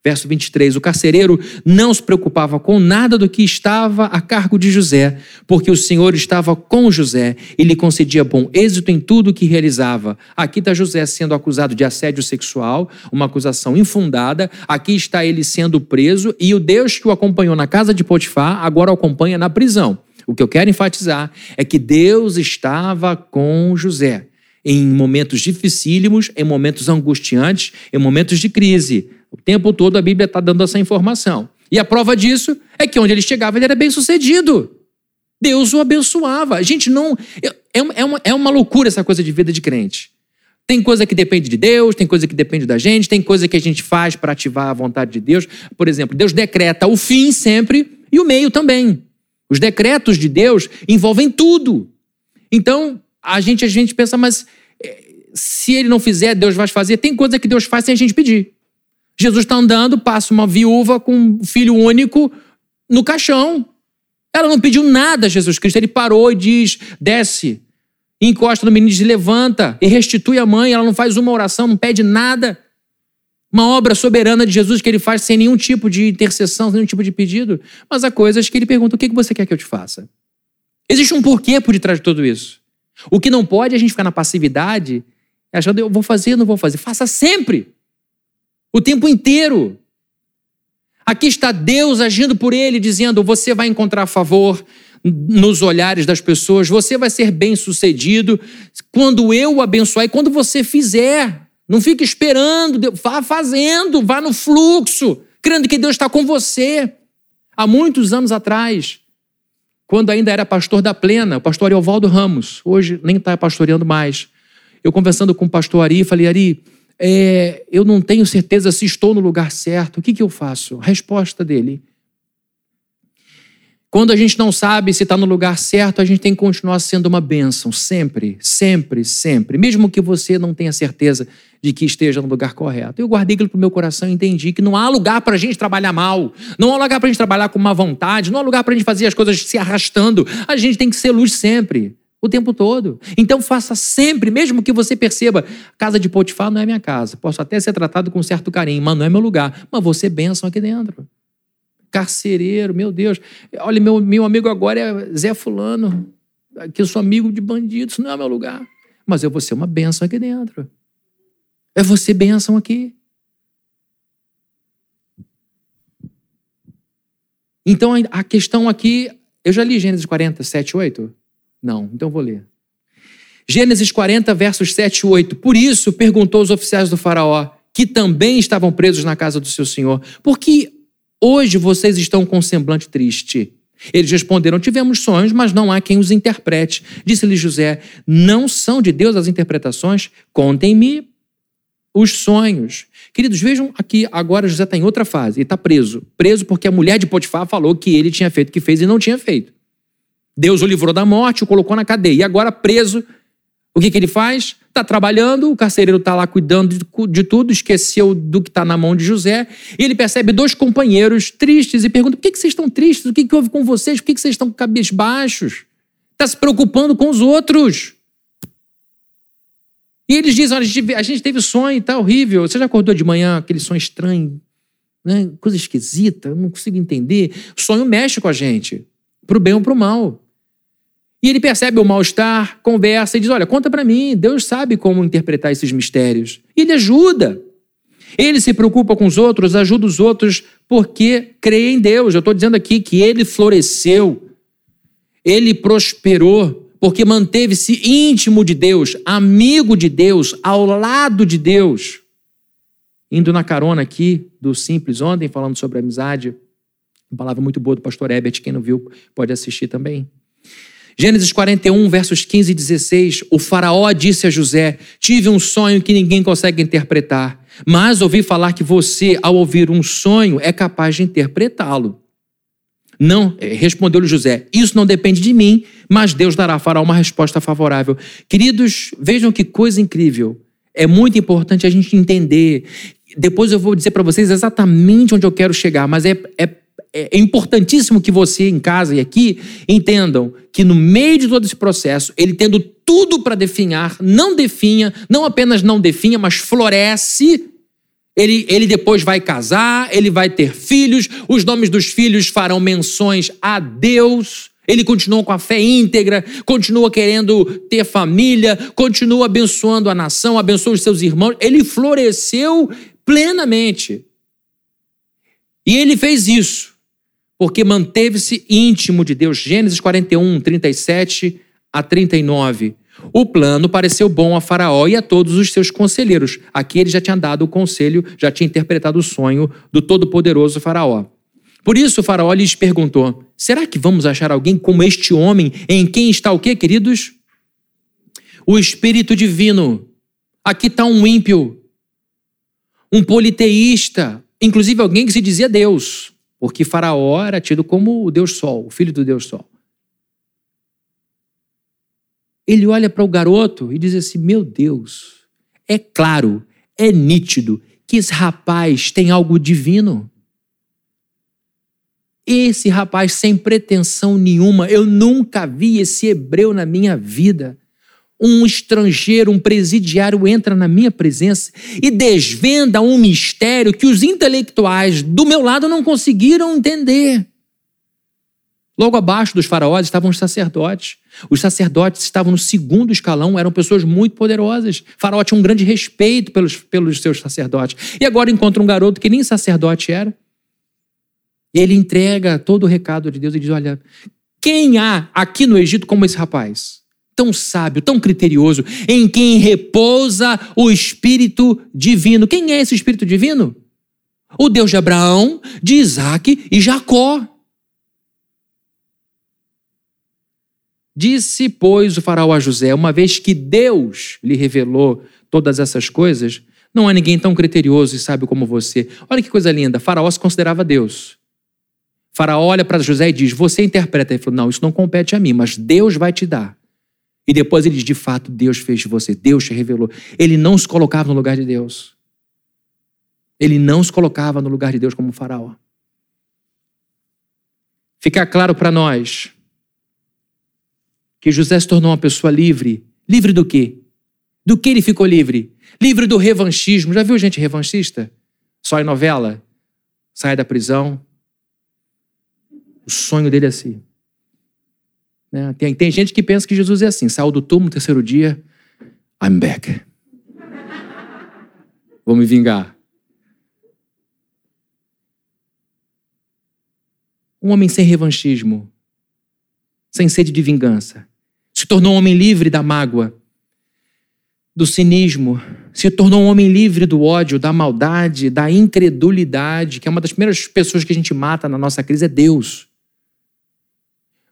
Verso 23: O carcereiro não se preocupava com nada do que estava a cargo de José, porque o Senhor estava com José e lhe concedia bom êxito em tudo o que realizava. Aqui está José sendo acusado de assédio sexual, uma acusação infundada. Aqui está ele sendo preso e o Deus que o acompanhou na casa de Potifar agora o acompanha na prisão. O que eu quero enfatizar é que Deus estava com José em momentos dificílimos, em momentos angustiantes, em momentos de crise. O tempo todo a Bíblia está dando essa informação. E a prova disso é que onde ele chegava, ele era bem sucedido. Deus o abençoava. Gente não. É, é, uma, é uma loucura essa coisa de vida de crente. Tem coisa que depende de Deus, tem coisa que depende da gente, tem coisa que a gente faz para ativar a vontade de Deus. Por exemplo, Deus decreta o fim sempre e o meio também. Os decretos de Deus envolvem tudo. Então, a gente, a gente pensa, mas eh, se ele não fizer, Deus vai fazer. Tem coisa que Deus faz sem a gente pedir. Jesus está andando, passa uma viúva com um filho único no caixão. Ela não pediu nada a Jesus Cristo. Ele parou e diz: desce, encosta no menino, diz: levanta e restitui a mãe. Ela não faz uma oração, não pede nada. Uma obra soberana de Jesus que ele faz sem nenhum tipo de intercessão, sem nenhum tipo de pedido. Mas há coisas que ele pergunta: o que você quer que eu te faça? Existe um porquê por detrás de tudo isso. O que não pode é a gente ficar na passividade, achando eu vou fazer, não vou fazer. Faça sempre o tempo inteiro. Aqui está Deus agindo por ele, dizendo: você vai encontrar favor nos olhares das pessoas, você vai ser bem sucedido quando eu o abençoar e quando você fizer. Não fique esperando, vá fazendo, vá no fluxo, crendo que Deus está com você. Há muitos anos atrás, quando ainda era pastor da Plena, o pastor Evaldo Ramos, hoje nem está pastoreando mais. Eu conversando com o pastor Ari, falei, Ari, é, eu não tenho certeza se estou no lugar certo, o que, que eu faço? Resposta dele. Quando a gente não sabe se está no lugar certo, a gente tem que continuar sendo uma bênção, sempre, sempre, sempre. Mesmo que você não tenha certeza de que esteja no lugar correto. Eu guardei aquilo para o meu coração e entendi que não há lugar para a gente trabalhar mal, não há lugar para a gente trabalhar com má vontade, não há lugar para a gente fazer as coisas se arrastando. A gente tem que ser luz sempre o tempo todo. Então faça sempre, mesmo que você perceba, casa de Potifar não é minha casa. Posso até ser tratado com certo carinho, mas não é meu lugar. Mas você benção aqui dentro. Carcereiro, meu Deus. Olha, meu, meu amigo agora é Zé Fulano, que eu sou amigo de bandidos, não é meu lugar. Mas eu vou ser uma benção aqui dentro. É você benção aqui. Então a questão aqui Eu já li Gênesis 40, 7, 8? Não, então vou ler. Gênesis 40, versos 7 e 8. Por isso perguntou os oficiais do Faraó, que também estavam presos na casa do seu senhor, por que hoje vocês estão com semblante triste? Eles responderam: Tivemos sonhos, mas não há quem os interprete. Disse-lhe José: Não são de Deus as interpretações? Contem-me os sonhos. Queridos, vejam aqui, agora José está em outra fase e está preso. Preso porque a mulher de Potifar falou que ele tinha feito o que fez e não tinha feito. Deus o livrou da morte, o colocou na cadeia. E agora preso, o que, que ele faz? Está trabalhando, o carcereiro está lá cuidando de, tudo, esqueceu do que está na mão de José. E ele percebe dois companheiros tristes e pergunta: por que, que vocês estão tristes? O que, que houve com vocês? Por que, que vocês estão com cabelos baixos? Está se preocupando com os outros. E eles dizem: a gente, a gente teve sonho tá horrível. Você já acordou de manhã, aquele sonho estranho, né? coisa esquisita, não consigo entender. O sonho mexe com a gente, pro bem ou pro mal. E ele percebe o mal-estar, conversa e diz: Olha, conta para mim, Deus sabe como interpretar esses mistérios. E ele ajuda. Ele se preocupa com os outros, ajuda os outros porque crê em Deus. Eu estou dizendo aqui que ele floresceu, ele prosperou porque manteve-se íntimo de Deus, amigo de Deus, ao lado de Deus. Indo na carona aqui do Simples ontem, falando sobre amizade, uma palavra muito boa do pastor Ebert, quem não viu pode assistir também. Gênesis 41, versos 15 e 16, o faraó disse a José, tive um sonho que ninguém consegue interpretar, mas ouvi falar que você, ao ouvir um sonho, é capaz de interpretá-lo. Não, eh, respondeu-lhe José, isso não depende de mim, mas Deus dará a Faraó uma resposta favorável. Queridos, vejam que coisa incrível. É muito importante a gente entender. Depois eu vou dizer para vocês exatamente onde eu quero chegar, mas é, é, é importantíssimo que você em casa e aqui entendam que no meio de todo esse processo, ele tendo tudo para definhar, não definha, não apenas não definha, mas floresce ele, ele depois vai casar, ele vai ter filhos, os nomes dos filhos farão menções a Deus. Ele continua com a fé íntegra, continua querendo ter família, continua abençoando a nação, abençoa os seus irmãos. Ele floresceu plenamente. E ele fez isso porque manteve-se íntimo de Deus. Gênesis 41, 37 a 39. O plano pareceu bom a Faraó e a todos os seus conselheiros. Aqui ele já tinha dado o conselho, já tinha interpretado o sonho do todo-poderoso Faraó. Por isso o Faraó lhes perguntou: Será que vamos achar alguém como este homem em quem está o quê, queridos? O Espírito Divino. Aqui está um ímpio, um politeísta, inclusive alguém que se dizia Deus, porque Faraó era tido como o Deus Sol, o filho do Deus Sol. Ele olha para o garoto e diz assim: Meu Deus, é claro, é nítido que esse rapaz tem algo divino. Esse rapaz sem pretensão nenhuma, eu nunca vi esse hebreu na minha vida. Um estrangeiro, um presidiário entra na minha presença e desvenda um mistério que os intelectuais do meu lado não conseguiram entender. Logo abaixo dos faraós estavam os sacerdotes. Os sacerdotes estavam no segundo escalão, eram pessoas muito poderosas. O faraó tinha um grande respeito pelos, pelos seus sacerdotes. E agora encontra um garoto que nem sacerdote era. E ele entrega todo o recado de Deus e diz: Olha, quem há aqui no Egito como esse rapaz? Tão sábio, tão criterioso, em quem repousa o Espírito Divino. Quem é esse Espírito Divino? O Deus de Abraão, de Isaac e Jacó. Disse, pois, o faraó a José: Uma vez que Deus lhe revelou todas essas coisas, não há ninguém tão criterioso e sábio como você. Olha que coisa linda. Faraó se considerava Deus. Faraó olha para José e diz: Você interpreta. Ele falou: Não, isso não compete a mim, mas Deus vai te dar. E depois ele diz: De fato, Deus fez de você, Deus te revelou. Ele não se colocava no lugar de Deus. Ele não se colocava no lugar de Deus como Faraó. Fica claro para nós que José se tornou uma pessoa livre. Livre do quê? Do que ele ficou livre? Livre do revanchismo. Já viu gente revanchista? Só em novela? Sai da prisão. O sonho dele é assim. Né? Tem, tem gente que pensa que Jesus é assim: saiu do túmulo no terceiro dia, I'm back. [LAUGHS] Vou me vingar. Um homem sem revanchismo sem sede de vingança. Se tornou um homem livre da mágoa, do cinismo, se tornou um homem livre do ódio, da maldade, da incredulidade, que é uma das primeiras pessoas que a gente mata na nossa crise é Deus.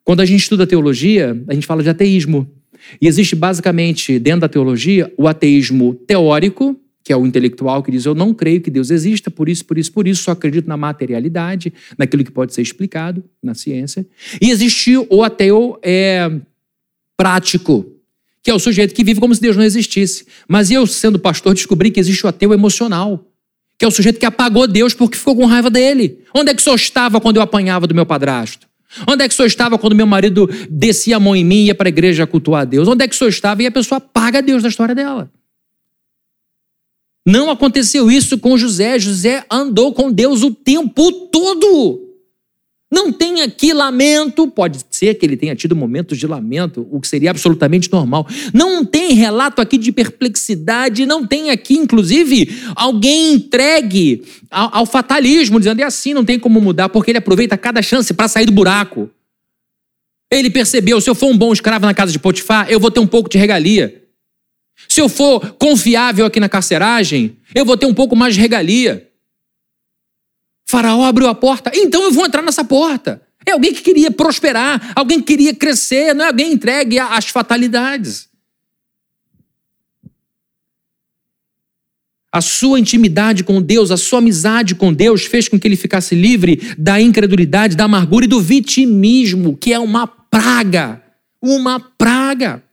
Quando a gente estuda teologia, a gente fala de ateísmo. E existe basicamente, dentro da teologia, o ateísmo teórico, que é o intelectual que diz: Eu não creio que Deus exista, por isso, por isso, por isso, só acredito na materialidade, naquilo que pode ser explicado na ciência. E existe o ateu é, prático, que é o sujeito que vive como se Deus não existisse. Mas eu, sendo pastor, descobri que existe o ateu emocional, que é o sujeito que apagou Deus porque ficou com raiva dele. Onde é que senhor estava quando eu apanhava do meu padrasto? Onde é que o senhor estava quando meu marido descia a mão em mim e ia para a igreja cultuar a Deus? Onde é que o senhor estava? E a pessoa apaga Deus da história dela. Não aconteceu isso com José. José andou com Deus o tempo todo. Não tem aqui lamento, pode ser que ele tenha tido momentos de lamento, o que seria absolutamente normal. Não tem relato aqui de perplexidade, não tem aqui, inclusive, alguém entregue ao, ao fatalismo, dizendo é assim, não tem como mudar, porque ele aproveita cada chance para sair do buraco. Ele percebeu: se eu for um bom escravo na casa de Potifar, eu vou ter um pouco de regalia. Se eu for confiável aqui na carceragem, eu vou ter um pouco mais de regalia. Faraó abriu a porta, então eu vou entrar nessa porta. É alguém que queria prosperar, alguém que queria crescer, não é alguém entregue às fatalidades. A sua intimidade com Deus, a sua amizade com Deus fez com que ele ficasse livre da incredulidade, da amargura e do vitimismo, que é uma praga. Uma praga.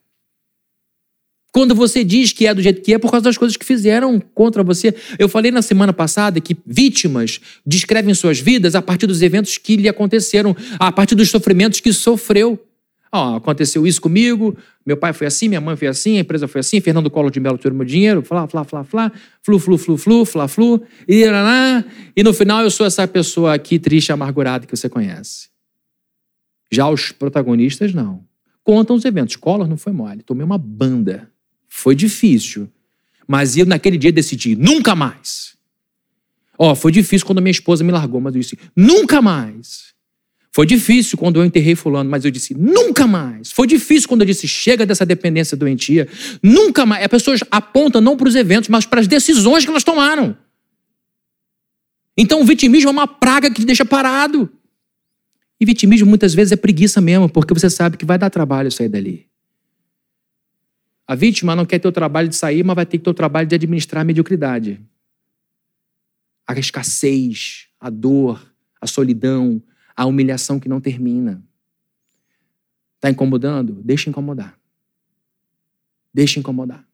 Quando você diz que é do jeito que é por causa das coisas que fizeram contra você. Eu falei na semana passada que vítimas descrevem suas vidas a partir dos eventos que lhe aconteceram, a partir dos sofrimentos que sofreu. Oh, aconteceu isso comigo, meu pai foi assim, minha mãe foi assim, a empresa foi assim, Fernando Collor de Mello tirou meu dinheiro, flá, flá, flá, flá, flu, flu, flu, flu, flá, flu, e, e no final eu sou essa pessoa aqui triste, amargurada que você conhece. Já os protagonistas, não. Contam os eventos. Collor não foi mole, tomei uma banda. Foi difícil. Mas eu naquele dia decidi, nunca mais. Ó, oh, foi difícil quando minha esposa me largou, mas eu disse, nunca mais. Foi difícil quando eu enterrei fulano, mas eu disse, nunca mais. Foi difícil quando eu disse, chega dessa dependência doentia. Nunca mais. As pessoas apontam não para os eventos, mas para as decisões que elas tomaram. Então o vitimismo é uma praga que te deixa parado. E vitimismo muitas vezes é preguiça mesmo, porque você sabe que vai dar trabalho sair dali. A vítima não quer ter o trabalho de sair, mas vai ter que ter o trabalho de administrar a mediocridade. A escassez, a dor, a solidão, a humilhação que não termina. Está incomodando? Deixa incomodar. Deixa incomodar.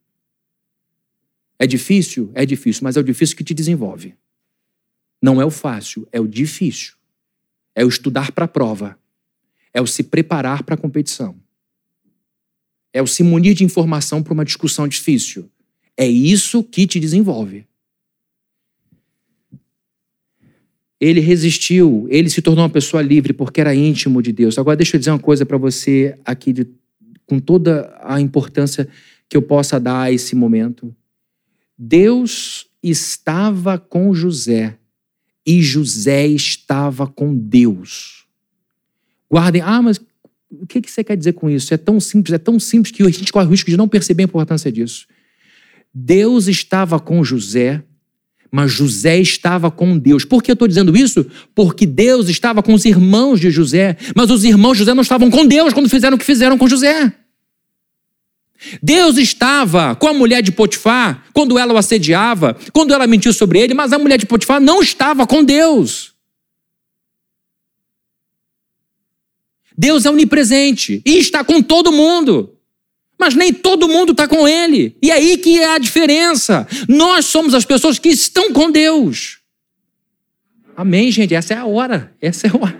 É difícil? É difícil, mas é o difícil que te desenvolve. Não é o fácil, é o difícil. É o estudar para a prova. É o se preparar para a competição é o se munir de informação para uma discussão difícil. É isso que te desenvolve. Ele resistiu, ele se tornou uma pessoa livre porque era íntimo de Deus. Agora, deixa eu dizer uma coisa para você aqui, de, com toda a importância que eu possa dar a esse momento. Deus estava com José e José estava com Deus. Guardem, ah, mas o que, que você quer dizer com isso? É tão simples, é tão simples que a gente corre o risco de não perceber a importância disso. Deus estava com José, mas José estava com Deus. Por que eu estou dizendo isso? Porque Deus estava com os irmãos de José, mas os irmãos de José não estavam com Deus quando fizeram o que fizeram com José. Deus estava com a mulher de Potifar quando ela o assediava, quando ela mentiu sobre ele, mas a mulher de Potifar não estava com Deus. Deus é onipresente e está com todo mundo. Mas nem todo mundo está com Ele. E aí que é a diferença. Nós somos as pessoas que estão com Deus. Amém, gente. Essa é a hora. Essa é a hora.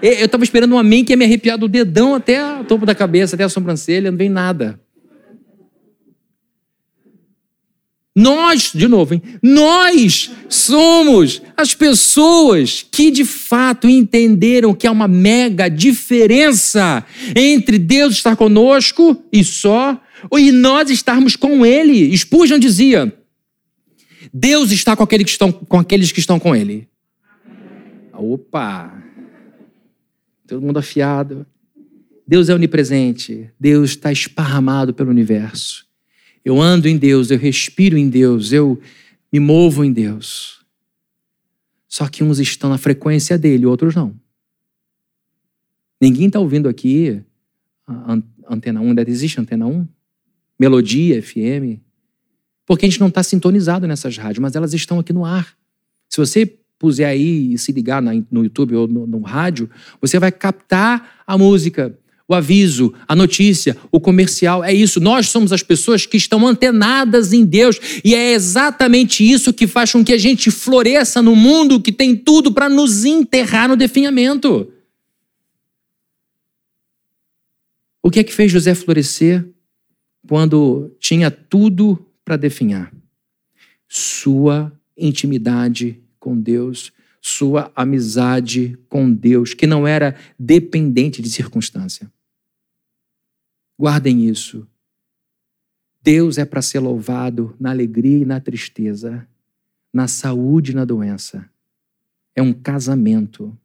Eu estava esperando um amém que ia me arrepiar do dedão até o topo da cabeça, até a sobrancelha, não vem nada. Nós, de novo, hein? nós somos as pessoas que de fato entenderam que há uma mega diferença entre Deus estar conosco e só, e nós estarmos com Ele. Spurgeon dizia: Deus está com, aquele que estão, com aqueles que estão com Ele. Opa! Todo mundo afiado. Deus é onipresente. Deus está esparramado pelo universo. Eu ando em Deus, eu respiro em Deus, eu me movo em Deus. Só que uns estão na frequência dele, outros não. Ninguém está ouvindo aqui Antena 1, ainda existe Antena 1? Melodia FM? Porque a gente não está sintonizado nessas rádios, mas elas estão aqui no ar. Se você puser aí e se ligar no YouTube ou no, no rádio, você vai captar a música o aviso, a notícia, o comercial. É isso. Nós somos as pessoas que estão antenadas em Deus. E é exatamente isso que faz com que a gente floresça no mundo que tem tudo para nos enterrar no definhamento. O que é que fez José florescer quando tinha tudo para definhar? Sua intimidade com Deus, sua amizade com Deus, que não era dependente de circunstância. Guardem isso. Deus é para ser louvado na alegria e na tristeza, na saúde e na doença. É um casamento.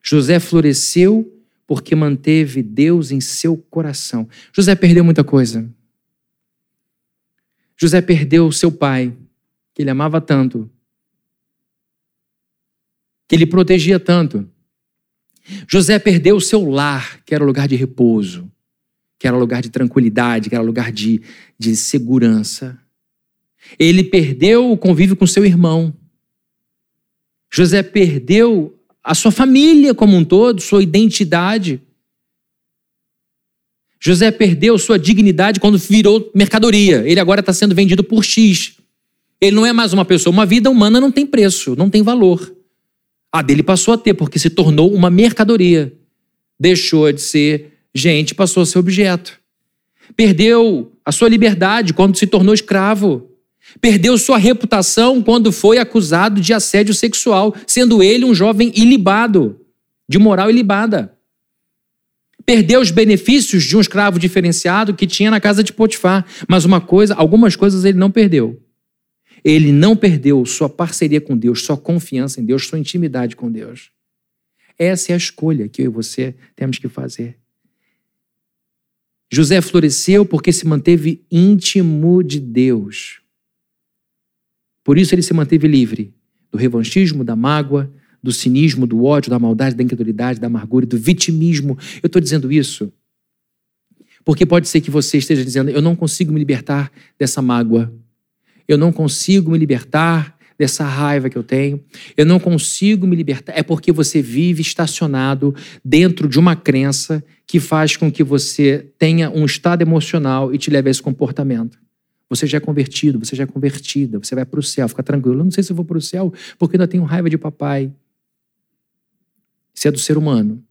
José floresceu porque manteve Deus em seu coração. José perdeu muita coisa. José perdeu seu pai, que ele amava tanto, que ele protegia tanto. José perdeu o seu lar, que era o lugar de repouso, que era o lugar de tranquilidade, que era o lugar de, de segurança. Ele perdeu o convívio com seu irmão. José perdeu a sua família como um todo, sua identidade. José perdeu sua dignidade quando virou mercadoria. Ele agora está sendo vendido por X. Ele não é mais uma pessoa. Uma vida humana não tem preço, não tem valor. A dele passou a ter, porque se tornou uma mercadoria. Deixou de ser gente, passou a ser objeto. Perdeu a sua liberdade quando se tornou escravo. Perdeu sua reputação quando foi acusado de assédio sexual, sendo ele um jovem ilibado, de moral ilibada. Perdeu os benefícios de um escravo diferenciado que tinha na casa de Potifar, mas uma coisa, algumas coisas ele não perdeu. Ele não perdeu sua parceria com Deus, sua confiança em Deus, sua intimidade com Deus. Essa é a escolha que eu e você temos que fazer. José floresceu porque se manteve íntimo de Deus. Por isso ele se manteve livre do revanchismo, da mágoa, do cinismo, do ódio, da maldade, da incredulidade, da amargura do vitimismo. Eu estou dizendo isso porque pode ser que você esteja dizendo: eu não consigo me libertar dessa mágoa, eu não consigo me libertar dessa raiva que eu tenho, eu não consigo me libertar. É porque você vive estacionado dentro de uma crença que faz com que você tenha um estado emocional e te leve a esse comportamento. Você já é convertido, você já é convertida, você vai para o céu, fica tranquilo. Eu não sei se eu vou para o céu porque ainda tenho raiva de papai. Isso é do ser humano.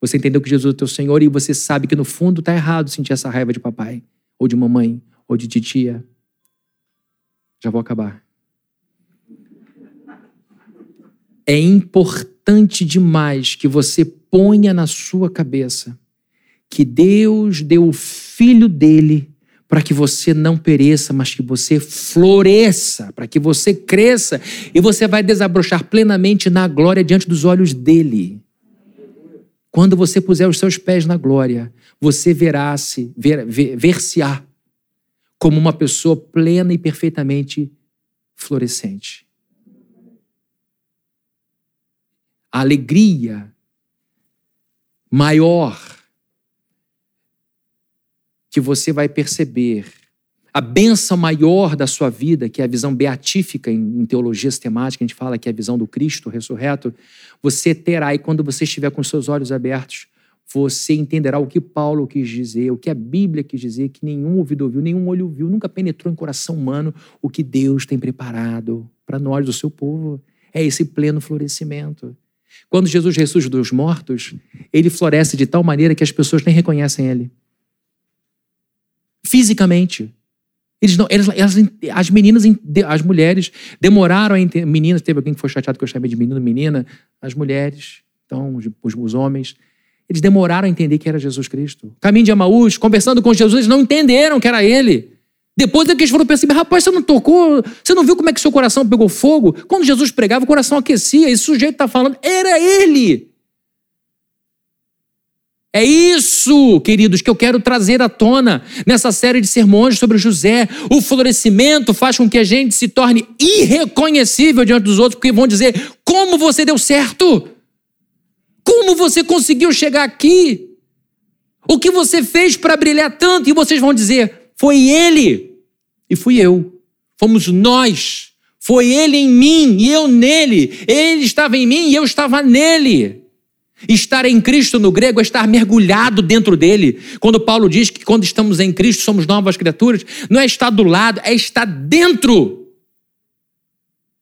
Você entendeu que Jesus é o teu Senhor e você sabe que no fundo está errado sentir essa raiva de papai, ou de mamãe, ou de titia. Já vou acabar. É importante demais que você ponha na sua cabeça que Deus deu o filho dele para que você não pereça, mas que você floresça, para que você cresça e você vai desabrochar plenamente na glória diante dos olhos dele. Quando você puser os seus pés na glória, você verá-se, ver-se-á ver, ver como uma pessoa plena e perfeitamente florescente. A alegria maior que você vai perceber, a benção maior da sua vida, que é a visão beatífica em, teologia sistemática, a gente fala que é a visão do Cristo ressurreto, você terá, e quando você estiver com seus olhos abertos, você entenderá o que Paulo quis dizer, o que a Bíblia quis dizer, que nenhum ouvido ouviu, nenhum olho viu, nunca penetrou em coração humano o que Deus tem preparado para nós, o seu povo. É esse pleno florescimento. Quando Jesus ressurge dos mortos, ele floresce de tal maneira que as pessoas nem reconhecem ele. Fisicamente. Eles não, elas, elas, as meninas, as mulheres demoraram a entender. Meninas, teve alguém que foi chateado que eu chamei de menino, menina. As mulheres, então, os, os homens eles demoraram a entender que era Jesus Cristo. Caminho de Amaús, conversando com Jesus, eles não entenderam que era ele. Depois é que eles foram perceber, rapaz, você não tocou, você não viu como é que seu coração pegou fogo? Quando Jesus pregava, o coração aquecia, esse sujeito está falando, era ele. É isso, queridos, que eu quero trazer à tona nessa série de sermões sobre José. O florescimento faz com que a gente se torne irreconhecível diante dos outros, porque vão dizer: como você deu certo? Como você conseguiu chegar aqui? O que você fez para brilhar tanto? E vocês vão dizer: foi ele e fui eu. Fomos nós. Foi ele em mim e eu nele. Ele estava em mim e eu estava nele. Estar em Cristo no grego é estar mergulhado dentro dele. Quando Paulo diz que quando estamos em Cristo somos novas criaturas, não é estar do lado, é estar dentro.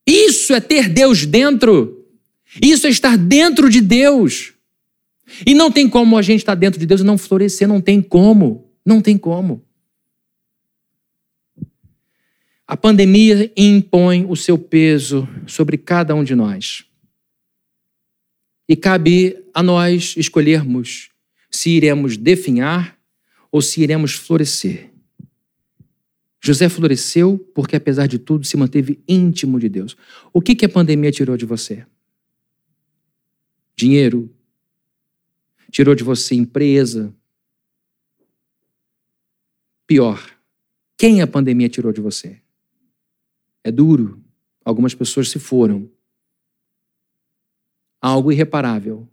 Isso é ter Deus dentro. Isso é estar dentro de Deus. E não tem como a gente estar dentro de Deus e não florescer, não tem como. Não tem como. A pandemia impõe o seu peso sobre cada um de nós. E cabe a nós escolhermos se iremos definhar ou se iremos florescer. José floresceu porque, apesar de tudo, se manteve íntimo de Deus. O que, que a pandemia tirou de você? Dinheiro. Tirou de você empresa. Pior, quem a pandemia tirou de você? É duro. Algumas pessoas se foram algo irreparável.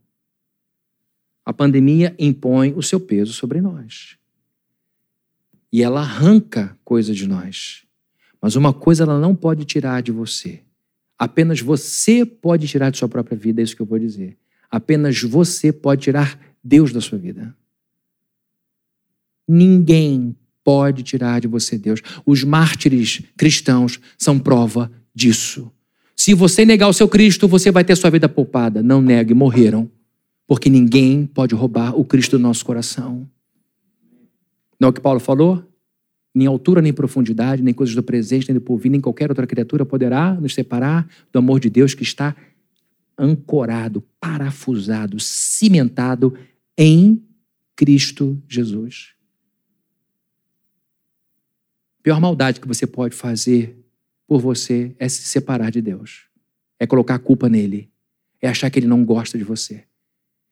A pandemia impõe o seu peso sobre nós. E ela arranca coisas de nós. Mas uma coisa ela não pode tirar de você. Apenas você pode tirar de sua própria vida, é isso que eu vou dizer. Apenas você pode tirar Deus da sua vida. Ninguém pode tirar de você Deus. Os mártires cristãos são prova disso. Se você negar o seu Cristo, você vai ter sua vida poupada. Não negue, morreram. Porque ninguém pode roubar o Cristo do nosso coração. Não é o que Paulo falou? Nem altura, nem profundidade, nem coisas do presente, nem do porvir, nem qualquer outra criatura poderá nos separar do amor de Deus que está ancorado, parafusado, cimentado em Cristo Jesus. A pior maldade que você pode fazer por você é se separar de Deus. É colocar a culpa nele. É achar que ele não gosta de você.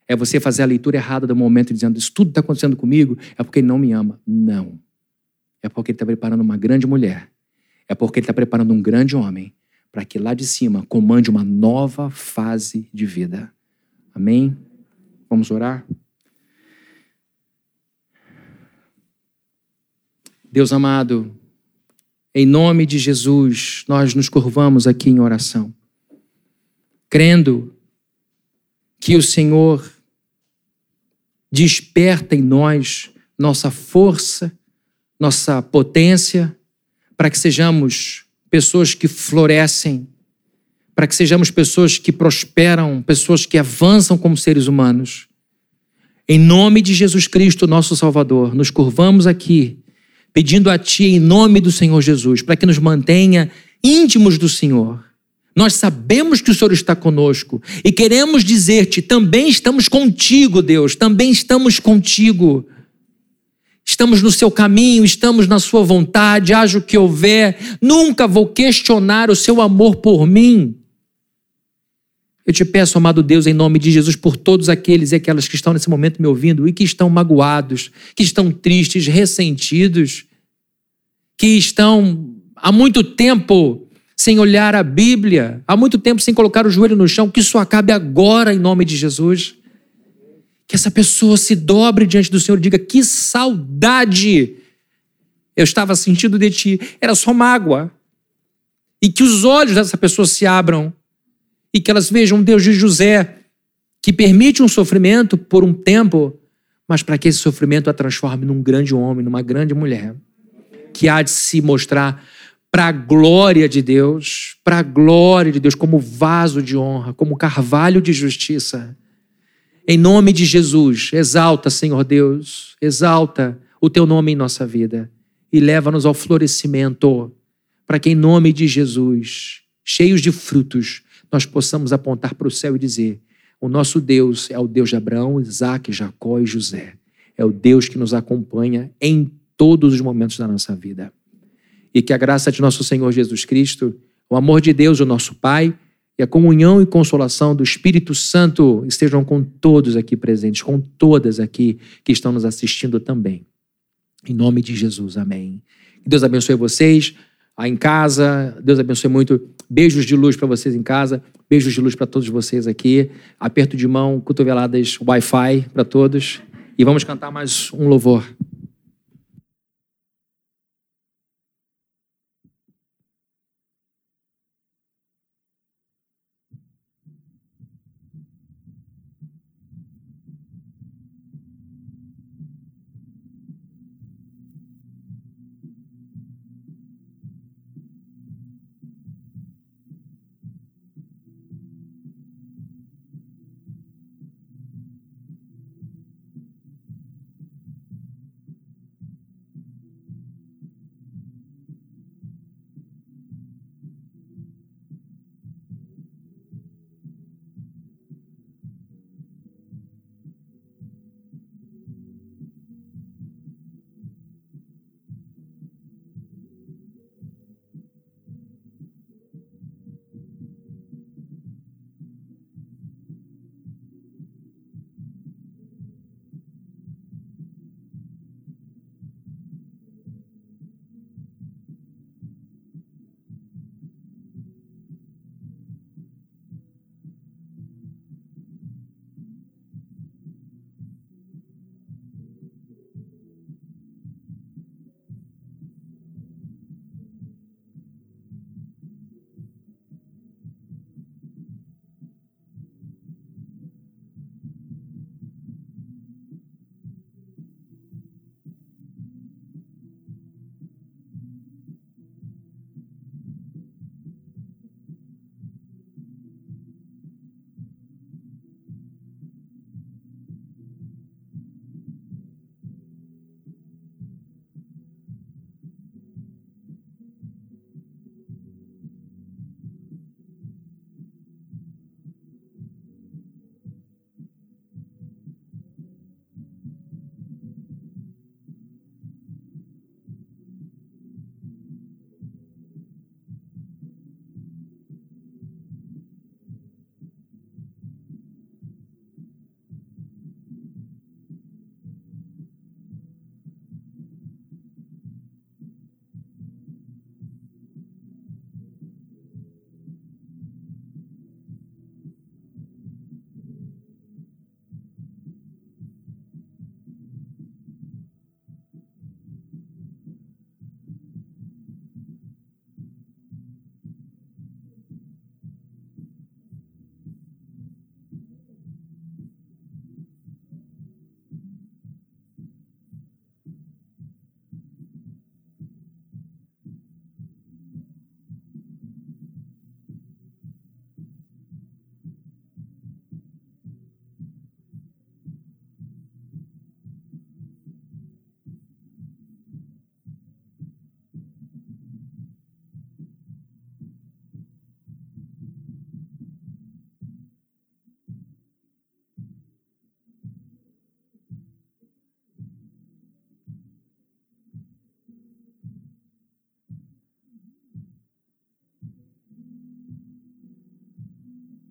É você fazer a leitura errada do momento dizendo: Isso tudo está acontecendo comigo é porque ele não me ama. Não. É porque ele está preparando uma grande mulher. É porque ele está preparando um grande homem para que lá de cima comande uma nova fase de vida. Amém? Vamos orar? Deus amado, em nome de Jesus, nós nos curvamos aqui em oração, crendo que o Senhor desperta em nós nossa força, nossa potência, para que sejamos pessoas que florescem, para que sejamos pessoas que prosperam, pessoas que avançam como seres humanos. Em nome de Jesus Cristo, nosso Salvador, nos curvamos aqui pedindo a Ti em nome do Senhor Jesus, para que nos mantenha íntimos do Senhor. Nós sabemos que o Senhor está conosco e queremos dizer-te: também estamos contigo, Deus, também estamos contigo. Estamos no seu caminho, estamos na sua vontade, haja o que houver, nunca vou questionar o seu amor por mim. Eu te peço, amado Deus, em nome de Jesus, por todos aqueles e aquelas que estão nesse momento me ouvindo e que estão magoados, que estão tristes, ressentidos, que estão há muito tempo sem olhar a Bíblia, há muito tempo sem colocar o joelho no chão, que isso acabe agora em nome de Jesus. Que essa pessoa se dobre diante do Senhor e diga: Que saudade eu estava sentindo de ti, era só mágoa. E que os olhos dessa pessoa se abram e que elas vejam Deus de José que permite um sofrimento por um tempo, mas para que esse sofrimento a transforme num grande homem, numa grande mulher, que há de se mostrar para a glória de Deus, para a glória de Deus, como vaso de honra, como carvalho de justiça. Em nome de Jesus, exalta, Senhor Deus, exalta o teu nome em nossa vida e leva-nos ao florescimento, para que em nome de Jesus, cheios de frutos, nós possamos apontar para o céu e dizer: o nosso Deus é o Deus de Abraão, Isaac, Jacó e José. É o Deus que nos acompanha em todos os momentos da nossa vida. E que a graça de nosso Senhor Jesus Cristo, o amor de Deus, o nosso Pai, e a comunhão e consolação do Espírito Santo estejam com todos aqui presentes, com todas aqui que estão nos assistindo também. Em nome de Jesus, amém. Que Deus abençoe vocês aí em casa. Deus abençoe muito. Beijos de luz para vocês em casa. Beijos de luz para todos vocês aqui. Aperto de mão, cotoveladas Wi-Fi para todos. E vamos cantar mais um louvor.